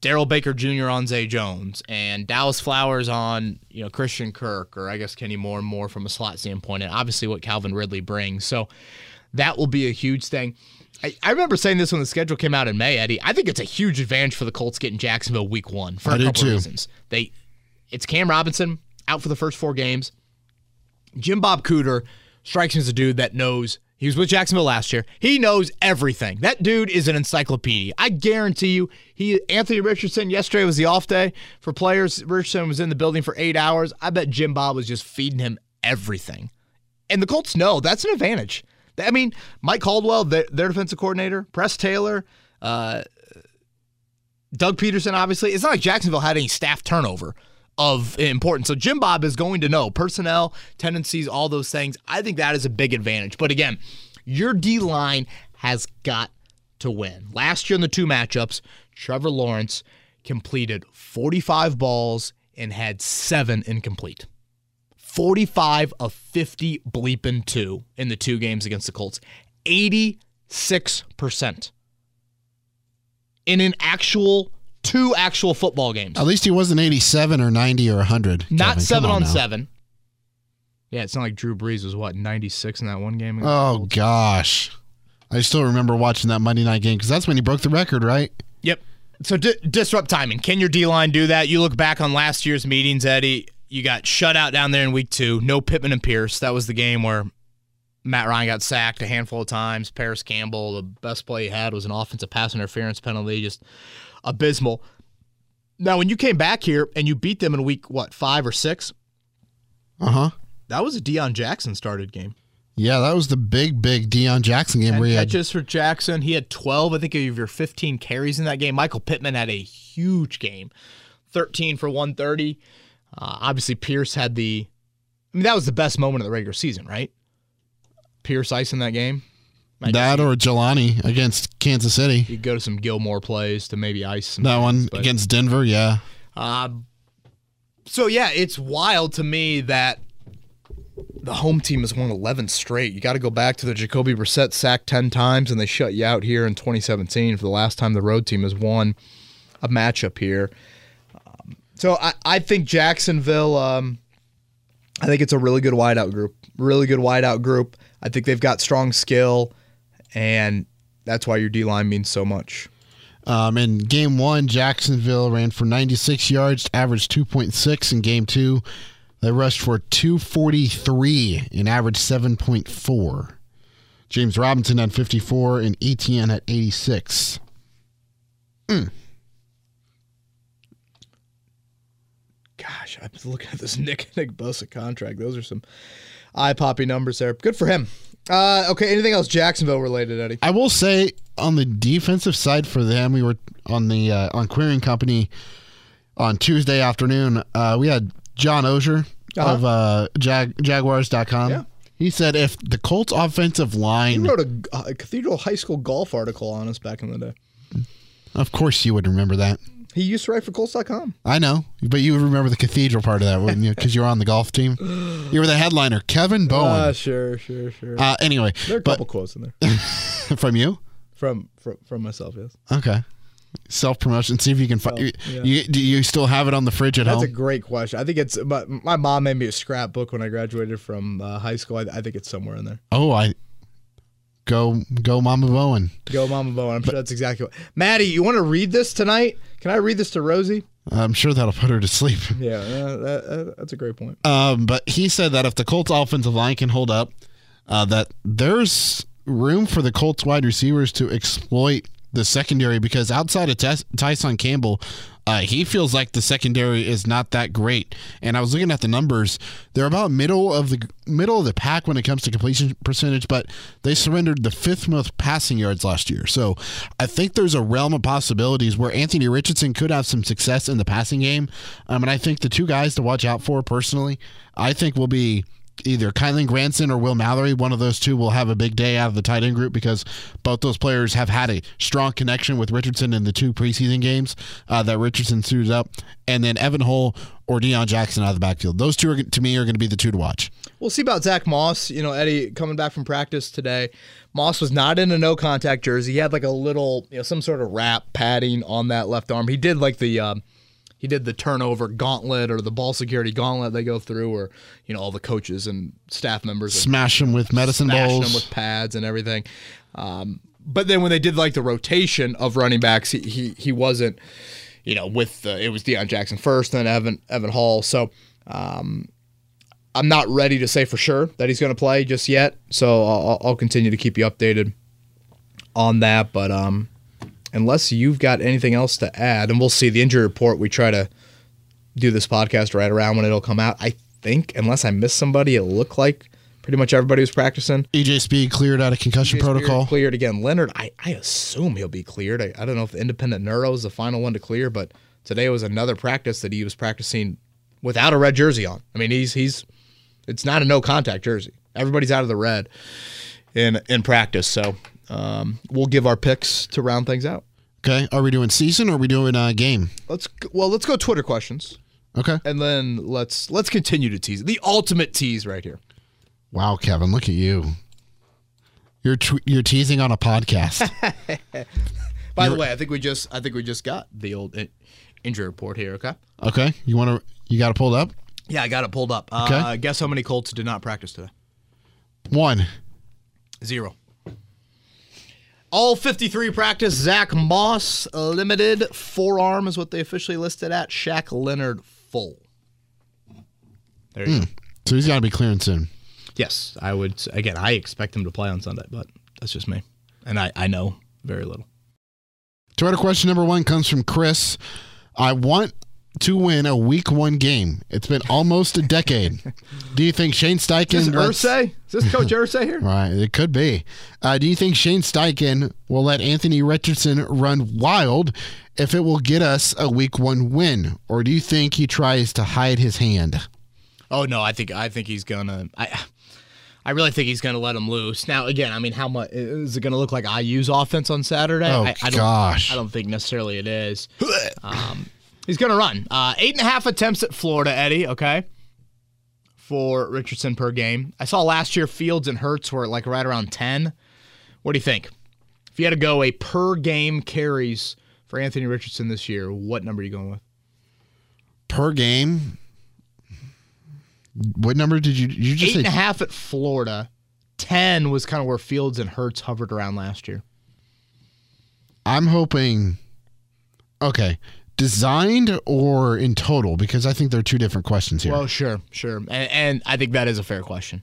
A: Darrell Baker Jr. on Zay Jones and Dallas Flowers on you know Christian Kirk, or I guess Kenny Moore and more from a slot standpoint, and obviously what Calvin Ridley brings. So that will be a huge thing. I, I remember saying this when the schedule came out in May, Eddie. I think it's a huge advantage for the Colts getting Jacksonville week one for
B: I
A: a couple
B: too.
A: reasons. They it's Cam Robinson out for the first four games. Jim Bob Cooter strikes me as a dude that knows he was with Jacksonville last year. He knows everything. That dude is an encyclopedia. I guarantee you. He Anthony Richardson yesterday was the off day for players. Richardson was in the building for eight hours. I bet Jim Bob was just feeding him everything. And the Colts know that's an advantage. I mean, Mike Caldwell, their, their defensive coordinator, Press Taylor, uh, Doug Pederson, obviously. It's not like Jacksonville had any staff turnover of importance. So Jim Bob is going to know personnel, tendencies, all those things. I think that is a big advantage. But again, your D line has got to win. Last year in the two matchups, Trevor Lawrence completed 45 balls and had seven incomplete. 45 of 50 bleeping two in the two games against the Colts. 86% in an actual two actual football games.
B: At least he wasn't 87 or 90 or 100.
A: Not
B: Kevin,
A: seven
B: come
A: on seven. Yeah, it's not like Drew Brees was what, 96 in that one game?
B: Oh gosh, I still remember watching that Monday night game because that's when he broke the record, right?
A: Yep. So di- disrupt timing. Can your D line do that? You look back on last year's meetings, Eddie. You got shut out down there in week two. No Pittman and Pierce. That was the game where Matt Ryan got sacked a handful of times. Parris Campbell, the best play he had was an offensive pass interference penalty, just abysmal. Now, when you came back here and you beat them in week what five or six,
B: Uh huh.
A: that was a Deon Jackson started game.
B: Yeah, that was the big, big Deon Jackson game where he had
A: catches for Jackson. He had 12, I think, of your 15 carries in that game. Michael Pittman had a huge game, 13 for 130. Uh, obviously, Pierce had the. I mean, that was the best moment of the regular season, right? Pierce ice in that game. Might
B: that or Jelani against Kansas City.
A: you go to some Gilmore plays to maybe ice some.
B: That one
A: but-
B: against Denver, yeah.
A: Um, so yeah, it's wild to me that the home team has won 11 straight. You got to go back to the Jacoby Brissett sack 10 times, and they shut you out here in 2017 for the last time the road team has won a matchup here. Um, so I, I think Jacksonville. Um, I think it's a really good wideout group. Really good wideout group. I think they've got strong skill, and that's why your D line means so much.
B: Um, in game one, Jacksonville ran for 96 yards, averaged 2.6. In game two, they rushed for 243 and averaged 7.4. James Robinson had 54 and ETN at 86.
A: Gosh, I'm looking at this Nick and Nick Bosa contract. Those are some eye poppy numbers there. Good for him. Uh, okay, anything else Jacksonville related, Eddie?
B: I will say on the defensive side for them, we were on the uh, on Querying Company on Tuesday afternoon. Uh, we had John Oehser of uh, Jag- Jaguars.com.
A: Yeah.
B: He said if the Colts offensive
A: He
B: line
A: wrote a, a Cathedral High School golf article on us back in the day.
B: Of course, you would remember that.
A: He used to write for Colts.com.
B: I know, but you remember the cathedral part of that, wouldn't you? Because you were on the golf team. You were the headliner, Kevin Bowen.
A: sure, sure, sure.
B: Uh, anyway,
A: there are a
B: but
A: couple quotes in there
B: from you,
A: from from, from myself. Yes,
B: okay. Self promotion. See if you can find.
A: Oh,
B: you,
A: yeah.
B: you, do you still have it on the fridge at home?
A: that's a great question. I think it's. My, my mom made me a scrapbook when I graduated from uh, high school. I, I think it's somewhere in there.
B: oh, I go go, Mama Bowen.
A: Go, Mama Bowen. I'm sure that's exactly what. Maddie, you want to read this tonight? Can I read this to Rosie?
B: I'm sure that'll put her to sleep.
A: Yeah, uh, that, that, that's a great point.
B: Um, but he said that if the Colts offensive line can hold up, uh, that there's room for the Colts wide receivers to exploit the secondary because outside of Tyson Campbell, uh, he feels like the secondary is not that great. And I was looking at the numbers; they're about middle of the middle of the pack when it comes to completion percentage, but they surrendered the fifth most passing yards last year. So I think there's a realm of possibilities where Anthony Richardson could have some success in the passing game. Um, and I think the two guys to watch out for personally, I think will be either Kylen Granson or Will Mallory. One of those two will have a big day out of the tight end group because both those players have had a strong connection with Richardson in the two preseason games uh, that Richardson suited up. And then Evan Hull or Deon Jackson out of the backfield. Those two, are, to me, are going to be the two to watch.
A: We'll see about Zach Moss. You know, Eddie coming back from practice today. Moss was not in a no contact jersey. He had like a little, you know, some sort of wrap padding on that left arm. He did like the, um, he did the turnover gauntlet or the ball security gauntlet they go through, where you know all the coaches and staff members
B: Smash them with medicine
A: smashing
B: balls.
A: them with pads and everything. Um, but then when they did like the rotation of running backs, he he, he wasn't, you know, with the, it was Deon Jackson first, then Evan Evan Hull. So um, I'm not ready to say for sure that he's going to play just yet. So I'll, I'll continue to keep you updated on that. But um, unless you've got anything else to add, and we'll see the injury report. We try to do this podcast right around when it'll come out. I think, unless I missed somebody, it looked like pretty much everybody was practicing.
B: EJ Speed cleared out of concussion
A: Spears
B: protocol.
A: Cleared again. Leonard, I, I assume he'll be cleared. I, I don't know if the independent neuro is the final one to clear, but today was another practice that he was practicing without a red jersey on. I mean, he's he's it's not a no contact jersey. Everybody's out of the red in in practice. So um, we'll give our picks to round things out.
B: Okay. Are we doing season or are we doing uh, game?
A: Let's well, let's go Twitter questions,
B: Okay.
A: and then let's let's continue to tease the ultimate tease right here.
B: Wow, Kevin, look at you. You're you're teasing on a podcast.
A: By the way, I think we just I think we just got the old in- injury report here. Okay.
B: okay. You want to? You got it pulled up.
A: Yeah, I got it pulled up. Uh,
B: Okay.
A: Guess how many Colts did not practice today?
B: One.
A: Zero. All 53 practice. Zach Moss limited. Forearm is what they officially listed at. Shaq Leonard full. There you hmm. go.
B: So he's got to be clearing soon.
A: Yes, I would. Again, I expect him to play on Sunday, but that's just me. And I, I know very little.
B: Twitter question number one comes from Chris. I want to win a week one game. It's been almost a decade. Do you think Shane Steichen?
A: Is this
B: lets-
A: Irsay? Is this Coach Irsay here?
B: Right, it could be. Uh, do you think Shane Steichen will let Anthony Richardson run wild if it will get us a week one win, or do you think he tries to hide his hand?
A: Oh no, I think I think he's gonna. I I really think he's gonna let him loose. Now again, I mean, how much is it gonna look like IU's offense on Saturday?
B: Oh,
A: I, I don't,
B: gosh.
A: I don't think necessarily it is. Um, he's gonna run uh, eight and a half attempts at Florida, Eddie. Okay, for Richardson per game. I saw last year Fields and Hurts were like right around ten. What do you think? If you had to go a per game carries for Anthony Richardson this year, what number are you going with?
B: Per game. What number did you you just
A: Eight and
B: say?
A: a half at Florida. Ten was kind of where Fields and Hurts hovered around last year.
B: I'm hoping. Okay, designed or in total? Because I think there are two different questions here.
A: Well, sure, sure, and, and I think that is a fair question.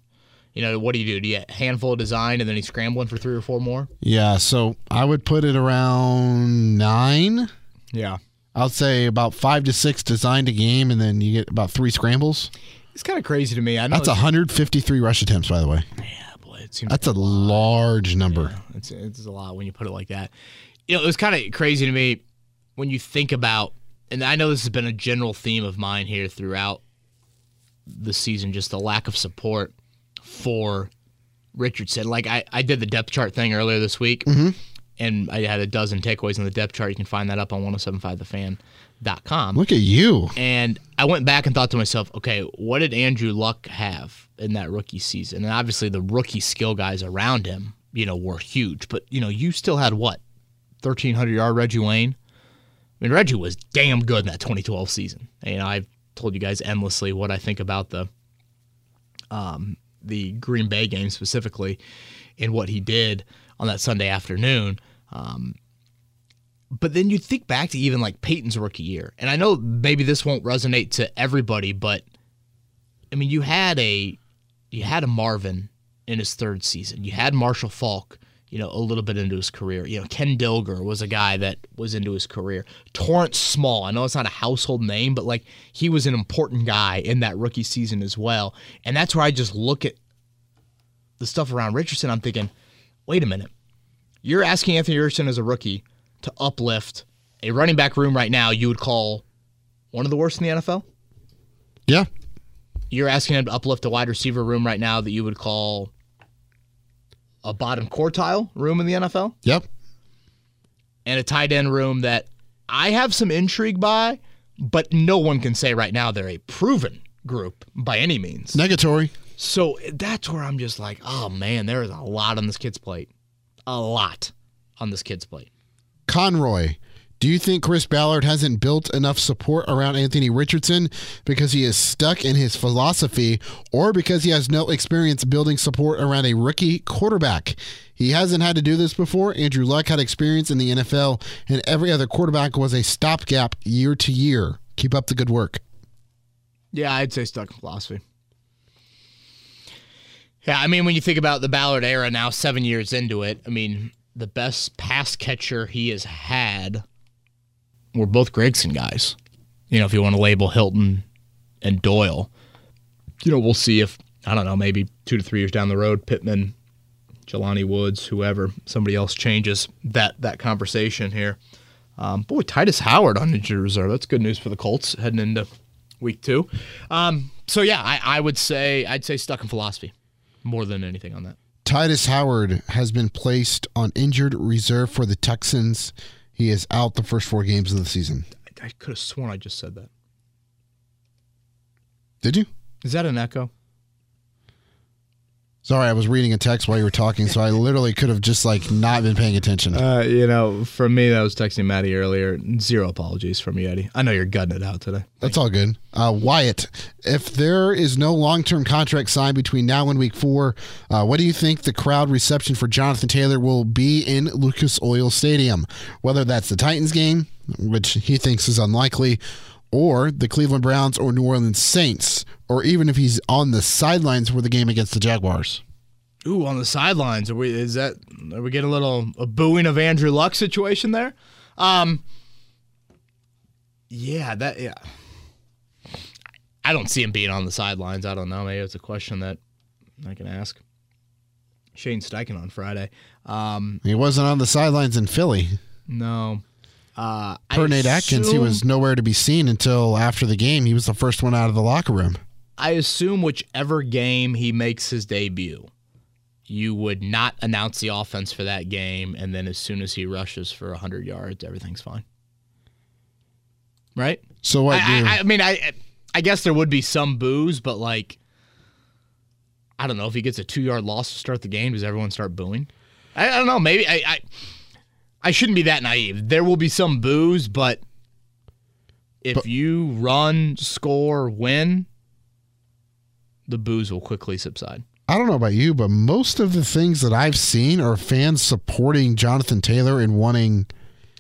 A: You know, what do you do? Do you get a handful of design and then he's scrambling for three or four more?
B: yeah, so I would put it around nine.
A: Yeah,
B: I'll say about five to six designed a game, and then you get about three scrambles.
A: it's kind of crazy to me. I know
B: That's 153 rush attempts, by the way.
A: yeah, boy, it seems
B: That's a large number.
A: It's, it's a lot when you put it like that. You know, it was kind of crazy to me when you think about, and I know this has been a general theme of mine here throughout the season, just the lack of support for Richardson. Like I, I did the depth chart thing earlier this week, mm-hmm. and I had a dozen takeaways on the depth chart. You can find that up on 1075thefan.com.
B: Look at you.
A: And I went back and thought to myself, okay, what did Andrew Luck have in that rookie season? And obviously the rookie skill guys around him, you know, were huge. But, you know, you still had what? 1,300 yard Reggie Wayne? I mean, Reggie was damn good in that 2012 season. And, I've told you guys endlessly what I think about the um, the Green Bay game specifically and what he did on that Sunday afternoon. Um, but then you think back to even like Peyton's rookie year, and I know maybe this won't resonate to everybody, but I mean, you had a you had a Marvin in his third season. You had Marshall Faulk, you know, a little bit into his career. You know, Ken Dilger was a guy that was into his career. Torrance Small, I know it's not a household name, but like he was an important guy in that rookie season as well. And that's where I just look at the stuff around Richardson. I'm thinking, wait a minute, you're asking Anthony Richardson as a rookie to uplift a running back room right now you would call one of the worst in the NFL.
B: Yeah.
A: You're asking him to uplift a wide receiver room right now that you would call a bottom quartile room in the NFL
B: Yep.
A: and a tight end room that I have some intrigue by, but no one can say right now they're a proven group by any means.
B: Negatory.
A: So that's where I'm just like, oh man, there is a lot on this kid's plate. A lot on this kid's plate.
B: Conroy. Do you think Chris Ballard hasn't built enough support around Anthony Richardson because he is stuck in his philosophy or because he has no experience building support around a rookie quarterback? He hasn't had to do this before. Andrew Luck had experience in the NFL, and every other quarterback was a stopgap year to year. Keep up the good work.
A: Yeah, I'd say stuck in philosophy. Yeah, I mean, when you think about the Ballard era now, seven years into it, I mean, the best pass catcher he has had were both Grigson guys. You know, if you want to label Hilton and Doyle, you know, we'll see if, I don't know, maybe two to three years down the road, Pittman, Jelani Woods, whoever, somebody else changes that that conversation here. Um, boy, Tytus Howard on injured reserve. That's good news for the Colts heading into week two. Um, so yeah, I, I would say I'd say stuck in philosophy more than anything on that.
B: Tytus Howard has been placed on injured reserve for the Texans. He is out the first four games of the season.
A: I, I could have sworn I just said that.
B: Did you?
A: Is that an echo?
B: Sorry, I was reading a text while you were talking, so I literally could have just like not been paying attention.
A: Uh, you know, for me, that was texting Maddie earlier. Zero apologies from you, Eddie. I know you're gutting it out today.
B: That's all good. Uh, Wyatt, if there is no long term contract signed between now and week four, uh, what do you think the crowd reception for Jonathan Taylor will be in Lucas Oil Stadium? Whether that's the Titans game, which he thinks is unlikely, or the Cleveland Browns or New Orleans Saints, or even if he's on the sidelines for the game against the Jaguars.
A: Ooh, on the sidelines. Are we? Is that? Are we getting a little a booing of Andrew Luck situation there? Um. Yeah, that. Yeah. I don't see him being on the sidelines. I don't know. Maybe it's a question that I can ask Shane Steichen on Friday. Um,
B: He wasn't on the sidelines in Philly.
A: no. Uh, I
B: Per Nate Atkins, he was nowhere to be seen until after the game. He was the first one out of the locker room.
A: I assume whichever game he makes his debut, you would not announce the offense for that game, and then as soon as he rushes for 100 yards, everything's fine. Right?
B: So what?
A: I, I, I mean, I I guess there would be some boos, but like, I don't know if he gets a two yard loss to start the game. Does everyone start booing? I, I don't know. Maybe I, I shouldn't be that naive. There will be some booze, but if you run, score, win, the booze will quickly subside.
B: I don't know about you, but most of the things that I've seen are fans supporting Jonathan Taylor and wanting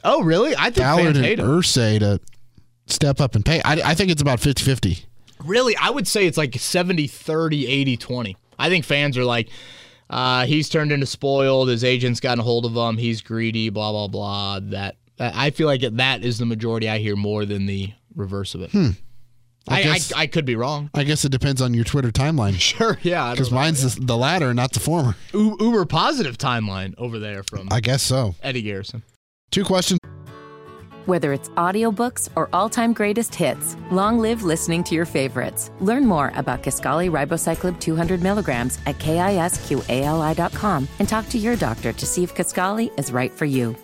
A: Oh, really? I think
B: Ballard and. Irsay to step up and pay. I, I think it's about 50 50.
A: Really, I would say it's like 70 30, 80 20. I think fans are like, uh, he's turned into spoiled. His agent's gotten a hold of him. He's greedy, blah, blah, blah. That I feel like that is the majority I hear more than the reverse of it.
B: I
A: I,
B: guess-
A: I, I could be wrong.
B: I guess it depends on your Twitter timeline.
A: Sure, yeah.
B: Because mine's the, the latter, not the former.
A: U- uber positive timeline over there from
B: I guess so.
A: Eddie Garrison.
B: Two questions.
C: Whether it's audiobooks or all-time greatest hits, long live listening to your favorites. Learn more about Kisqali Ribociclib 200 milligrams at kisqali.com and talk to your doctor to see if Kisqali is right for you.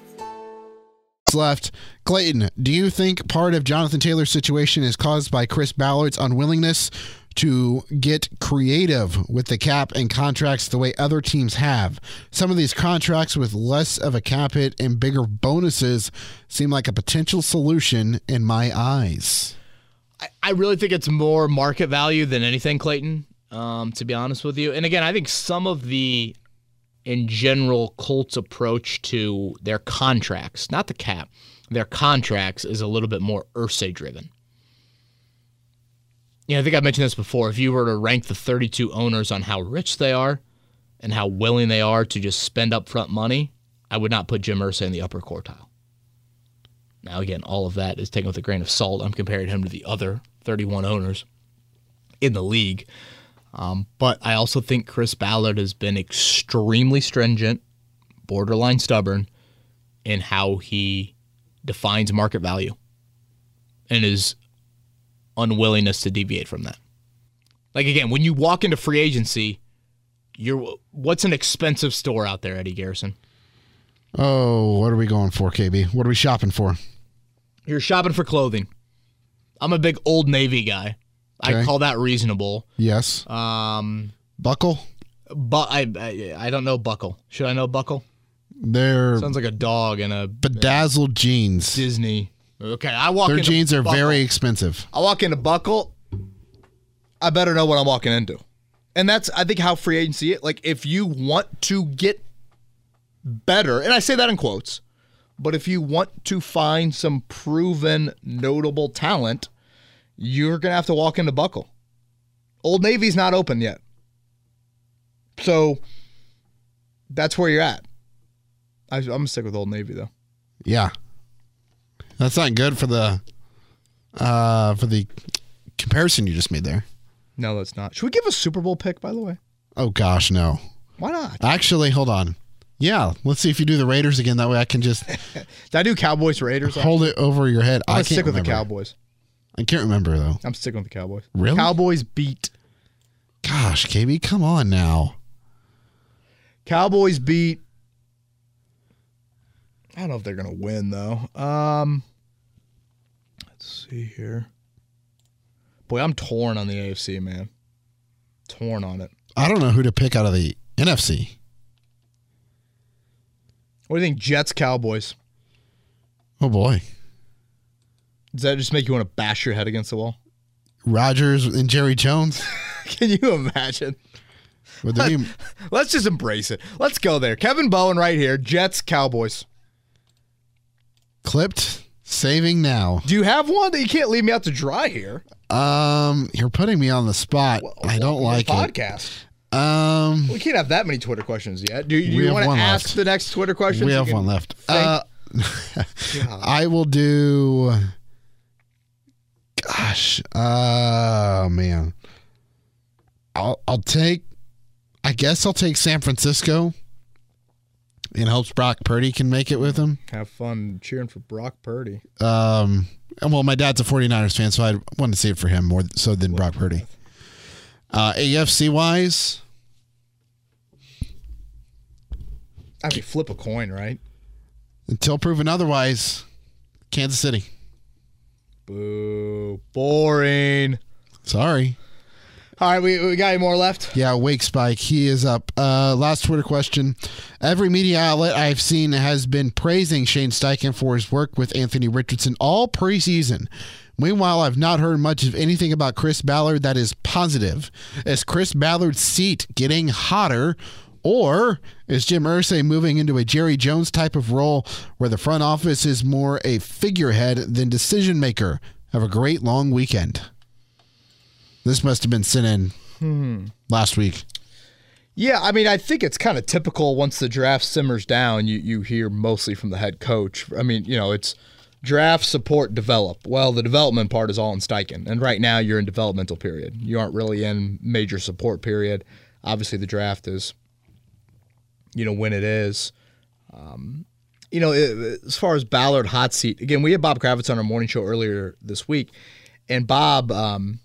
B: left. Clayton, do you think part of Jonathan Taylor's situation is caused by Chris Ballard's unwillingness to get creative with the cap and contracts the way other teams have? Some of these contracts with less of a cap hit and bigger bonuses seem like a potential solution in my eyes.
A: I, really think it's more market value than anything, Clayton. Um, to be honest with you, and again, I think some of the in general Colts approach to their contracts, not the cap, their contracts is a little bit more Irsay driven. Yeah, I think I've mentioned this before. If you were to rank the 32 owners on how rich they are and how willing they are to just spend upfront money, I would not put Jim Irsay in the upper quartile. Now, again, all of that is taken with a grain of salt. I'm comparing him to the other 31 owners in the league. Um, but I also think Chris Ballard has been extremely stringent, borderline stubborn in how he defines market value and his unwillingness to deviate from that. Like again, when you walk into free agency, you're what's an expensive store out there, Eddie Garrison?
B: Oh, what are we going for, KB? What are we shopping for?
A: You're shopping for clothing. I'm a big Old Navy guy. I call that reasonable.
B: Yes.
A: Um,
B: Buckle?
A: but I, I I don't know Buckle. Should I know Buckle?
B: They're
A: Sounds like a dog in a
B: bedazzled jeans.
A: Disney. Okay, I walk
B: Their jeans are
A: Buckle.
B: very expensive.
A: I walk into Buckle. I better know what I'm walking into, and that's I think how free agency. Is. Like if you want to get better, and I say that in quotes, but if you want to find some proven notable talent, you're gonna have to walk into Buckle. Old Navy's not open yet, so that's where you're at. I, I'm gonna stick with Old Navy though.
B: Yeah. That's not good for the uh for the comparison you just made there.
A: No, that's not. Should we give a Super Bowl pick? By the way,
B: Oh gosh, no.
A: why not?
B: Actually, hold on. Yeah, let's see if you do the Raiders again. That way I can just
A: Did I do Cowboys Raiders?
B: hold it over your head.
A: I'm
B: I
A: gonna
B: can't
A: stick with
B: remember.
A: the Cowboys.
B: I can't remember though.
A: I'm sticking with the Cowboys.
B: Really?
A: Cowboys beat.
B: Gosh, KB, come on now.
A: Cowboys beat. I don't know if they're gonna win though. Um, let's see here. Boy, I'm torn on the AFC, man. Torn on it.
B: I don't know who to pick out of the NFC.
A: What do you think, Jets, Cowboys?
B: Oh boy,
A: Does that just make you want to bash your head against the wall?
B: Rodgers and Jerry Jones.
A: Can you imagine?
B: Be
A: Let's just embrace it. Let's go there. Kevin Bowen right here. Jets, Cowboys.
B: Clipped? Saving now.
A: Do you have one? That you can't leave me out to dry here.
B: Um, you're putting me on the spot. I don't like it.
A: podcast.
B: Um,
A: We can't have that many Twitter questions yet. Do, do you want to ask
B: left.
A: the next Twitter question?
B: we have one left. Uh, I will do. Gosh, uh, man, I'll I'll take. I guess I'll take San Francisco. In hopes Brock Purdy can make it with them.
A: have fun cheering for Brock Purdy.
B: Um, and well, my dad's a 49ers fan, so I wanted to see it for him more so than Brock Purdy. Uh, AFC wise,
A: I mean, flip a coin, right?
B: until proven otherwise, Kansas City.
A: Boo. Boring.
B: Sorry.
A: All right, we, we got any more left?
B: Yeah, Wake Spike. He is up. Uh, last Twitter question. Every media outlet I've seen has been praising Shane Steichen for his work with Anthony Richardson all preseason. Meanwhile, I've not heard much of anything about Chris Ballard that is positive. Is Chris Ballard's seat getting hotter? Or is Jim Irsay moving into a Jerry Jones type of role where the front office is more a figurehead than decision maker? Have a great long weekend. This must have been sent in last week.
A: Yeah, I mean, I think it's kind of typical once the draft simmers down, you, you hear mostly from the head coach. I mean, you know, it's draft, support, develop. Well, the development part is all in Steichen. And right now you're in developmental period. You aren't really in major support period. Obviously, the draft is, you know, when it is. Um, you know, it- as far as Ballard hot seat, again, we had Bob Kravitz on our morning show earlier this week, and Bob, um,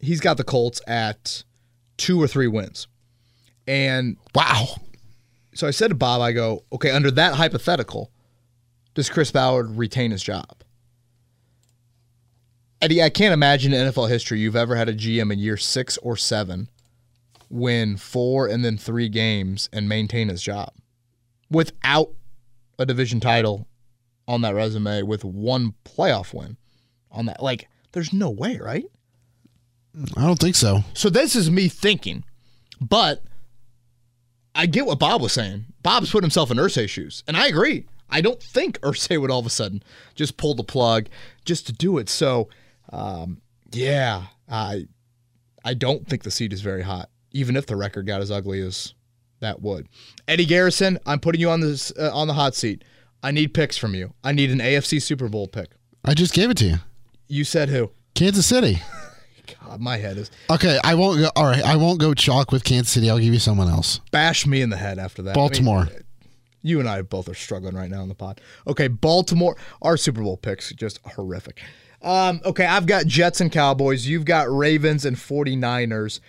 A: he's got the Colts at two or three wins. And
B: Wow.
A: so I said to Bob, I go, okay, under that hypothetical, does Chris Ballard retain his job? Eddie, I can't imagine in NFL history you've ever had a GM in year six or seven win four and then three games and maintain his job without a division title on that resume with one playoff win on that. Like, there's no way, right?
B: I don't think so.
A: So this is me thinking, but I get what Bob was saying. Bob's put himself in Irsay's shoes, and I agree. I don't think Irsay would all of a sudden just pull the plug just to do it. So, um, yeah, I I don't think the seat is very hot, even if the record got as ugly as that would. Eddie Garrison, I'm putting you on this uh, on the hot seat. I need picks from you. I need an AFC Super Bowl pick.
B: I just gave it to you.
A: You said who?
B: Kansas City.
A: God, my head is
B: Okay, I won't go. All right, I won't go chalk with Kansas City. I'll give you someone else.
A: bash me in the head after that. I mean,
B: Baltimore.
A: you and I both are struggling right now in the pod. Okay, Baltimore. Our Super Bowl picks just horrific. Um, okay, I've got Jets and Cowboys. You've got Ravens and 49ers.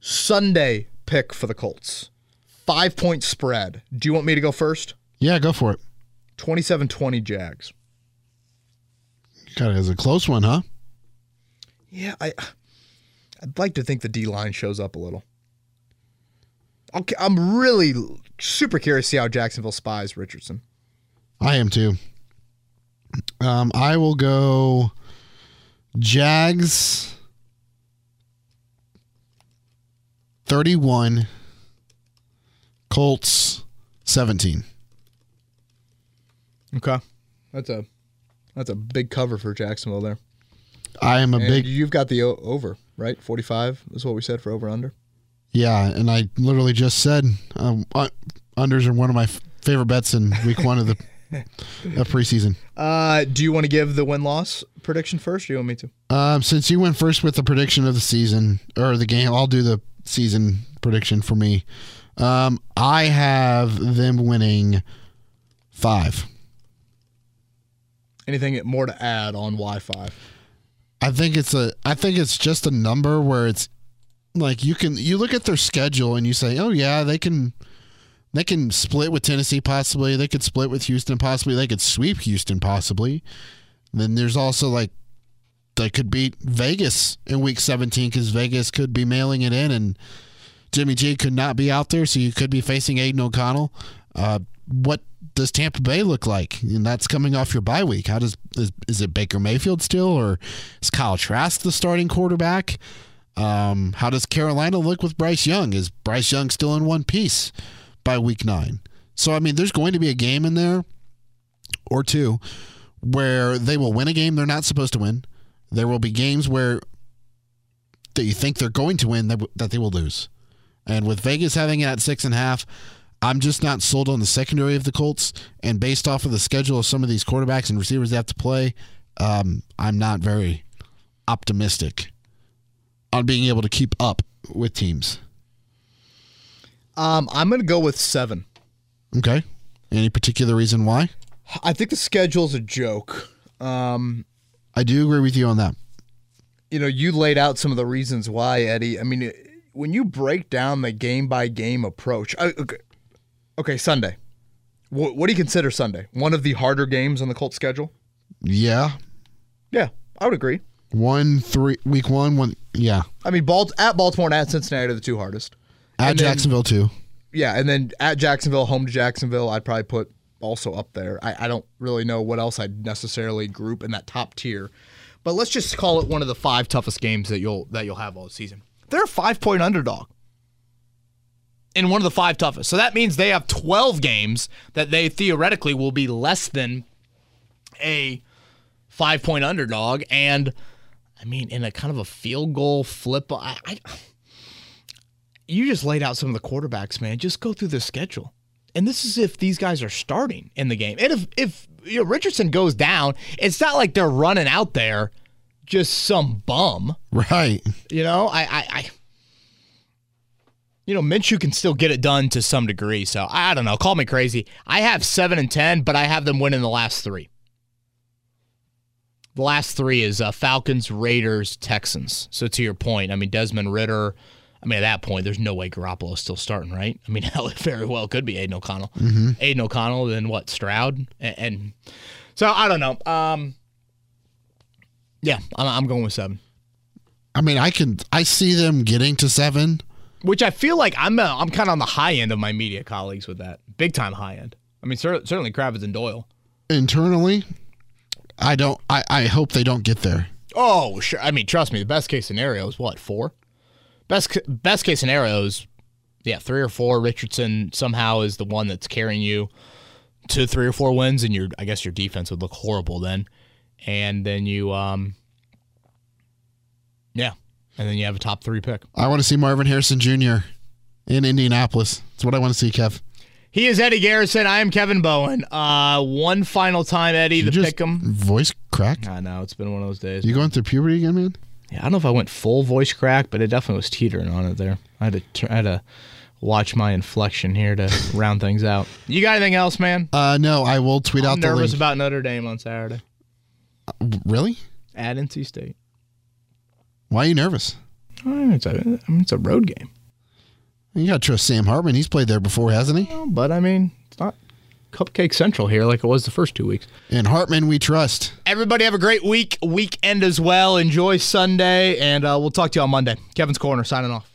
A: Sunday pick for the Colts. Five point spread. Do you want me to go first?
B: yeah, go for it.
A: 27 20 Jags.
B: God, it was a close one, huh?
A: Yeah, I, I'd like to think the D line shows up a little. Okay, I'm really super curious to see how Jacksonville spies Richardson.
B: I am too. Um, I will go Jags 31, Colts 17.
A: Okay, that's a that's a big cover for Jacksonville there.
B: I am a
A: And
B: big,
A: you've got the o- over right. Forty five is what we said for over under.
B: yeah, and I literally just said um, uh, unders are one of my f- favorite bets in week one of the of preseason.
A: Uh, do you want to give the win loss prediction first? Or do you want me to?
B: Um, since you went first with the prediction of the season or the game, I'll do the season prediction for me. Um, I have them winning five.
A: Anything more to add on Y five?
B: I think it's a. I think it's just a number where it's like you can you look at their schedule and you say, oh yeah, they can. They can split with Tennessee possibly. They could split with Houston possibly. They could sweep Houston possibly. Then there's also like they could beat Vegas in week 17 because Vegas could be mailing it in and Jimmy G could not be out there, so you could be facing Aidan O'Connell. Uh, what does Tampa Bay look like? And that's coming off your bye week. How does is, is it Baker Mayfield still, or is Kyle Trask the starting quarterback? Um, how does Carolina look with Bryce Young? Is Bryce Young still in one piece by week nine? So I mean, there's going to be a game in there or two where they will win a game they're not supposed to win. There will be games where that you think they're going to win that, that they will lose. And with Vegas having it at six and a half, I'm just not sold on the secondary of the Colts. And based off of the schedule of some of these quarterbacks and receivers they have to play, um, I'm not very optimistic on being able to keep up with teams.
A: Um, I'm going to go with seven.
B: Okay. Any particular reason why?
A: I think the schedule's a joke. Um,
B: I do agree with you on that.
A: you know, you laid out some of the reasons why, Eddie. I mean, when you break down the game by game approach, I, okay, okay, Sunday. What, what do you consider Sunday? One of the harder games on the Colts schedule?
B: Yeah.
A: Yeah, I would agree.
B: One, three, week one, one, yeah.
A: I mean, Balt, at Baltimore and at Cincinnati are the two hardest.
B: At
A: And then-
B: Jacksonville, too.
A: Yeah, and then at Jacksonville, home to Jacksonville, I'd probably put also up there. I, I don't really know what else I'd necessarily group in that top tier, but let's just call it one of the five toughest games that you'll that you'll have all season. They're a five point underdog in one of the five toughest, so that means they have twelve games that they theoretically will be less than a five point underdog, and I mean in a kind of a field goal flip. I, I you just laid out some of the quarterbacks, man. Just go through the schedule. And this is if these guys are starting in the game. And if if you know, Richardson goes down, it's not like they're running out there just some bum.
B: Right.
A: You know, I I I, you know, Minshew can still get it done to some degree. So I don't know. Call me crazy. I have seven and ten, but I have them winning the last three. The last three is uh, Falcons, Raiders, Texans. So to your point, I mean Desmond Ridder. I mean, at that point, there's no way Garoppolo's still starting, right? I mean, hell, it very well could be Aidan O'Connell. Mm-hmm. Aidan O'Connell, then what? Stroud, and, and so I don't know. Um, yeah, I'm, I'm going with seven.
B: I mean, I can I see them getting to seven.
A: Which I feel like I'm uh, I'm kind of on the high end of my media colleagues with that, big time high end. I mean, cer- certainly Kravitz and Doyel.
B: Internally, I don't. I, I hope they don't get there.
A: Oh, sure. I mean, trust me. The best case scenario is what four. Best best case scenario is yeah three or four. Richardson somehow is the one that's carrying you to three or four wins, and your I guess your defense would look horrible then, and then you um yeah, and then you have a top three pick.
B: I want to see Marvin Harrison Jr. in Indianapolis. That's what I want to see, Kev.
A: He is Eddie Garrison. I am Kevin Bowen. Uh, one final time, Eddie,
B: You
A: the
B: just
A: pick 'em.
B: Voice crack.
A: I know it's been one of those days.
B: You going through puberty again, man?
A: Yeah, I don't know if I went full voice crack, but it definitely was teetering on it there. I had to I had to watch my inflection here to round things out. You got anything else, man?
B: Uh, no. I will tweet
A: I'm
B: out the
A: nervous
B: link.
A: about Notre Dame on Saturday
B: really?
A: at NC State.
B: Why are you nervous?
A: Oh, It's a, I mean, it's a road game,
B: You got to trust Sam Hartman. He's played there before, hasn't he?
A: Well, but I mean, it's not Cupcake Central here like it was the first two weeks.
B: And Hartman, we trust.
A: Everybody have a great week, weekend as well. Enjoy Sunday, and uh, we'll talk to you on Monday. Kevin's Corner signing off.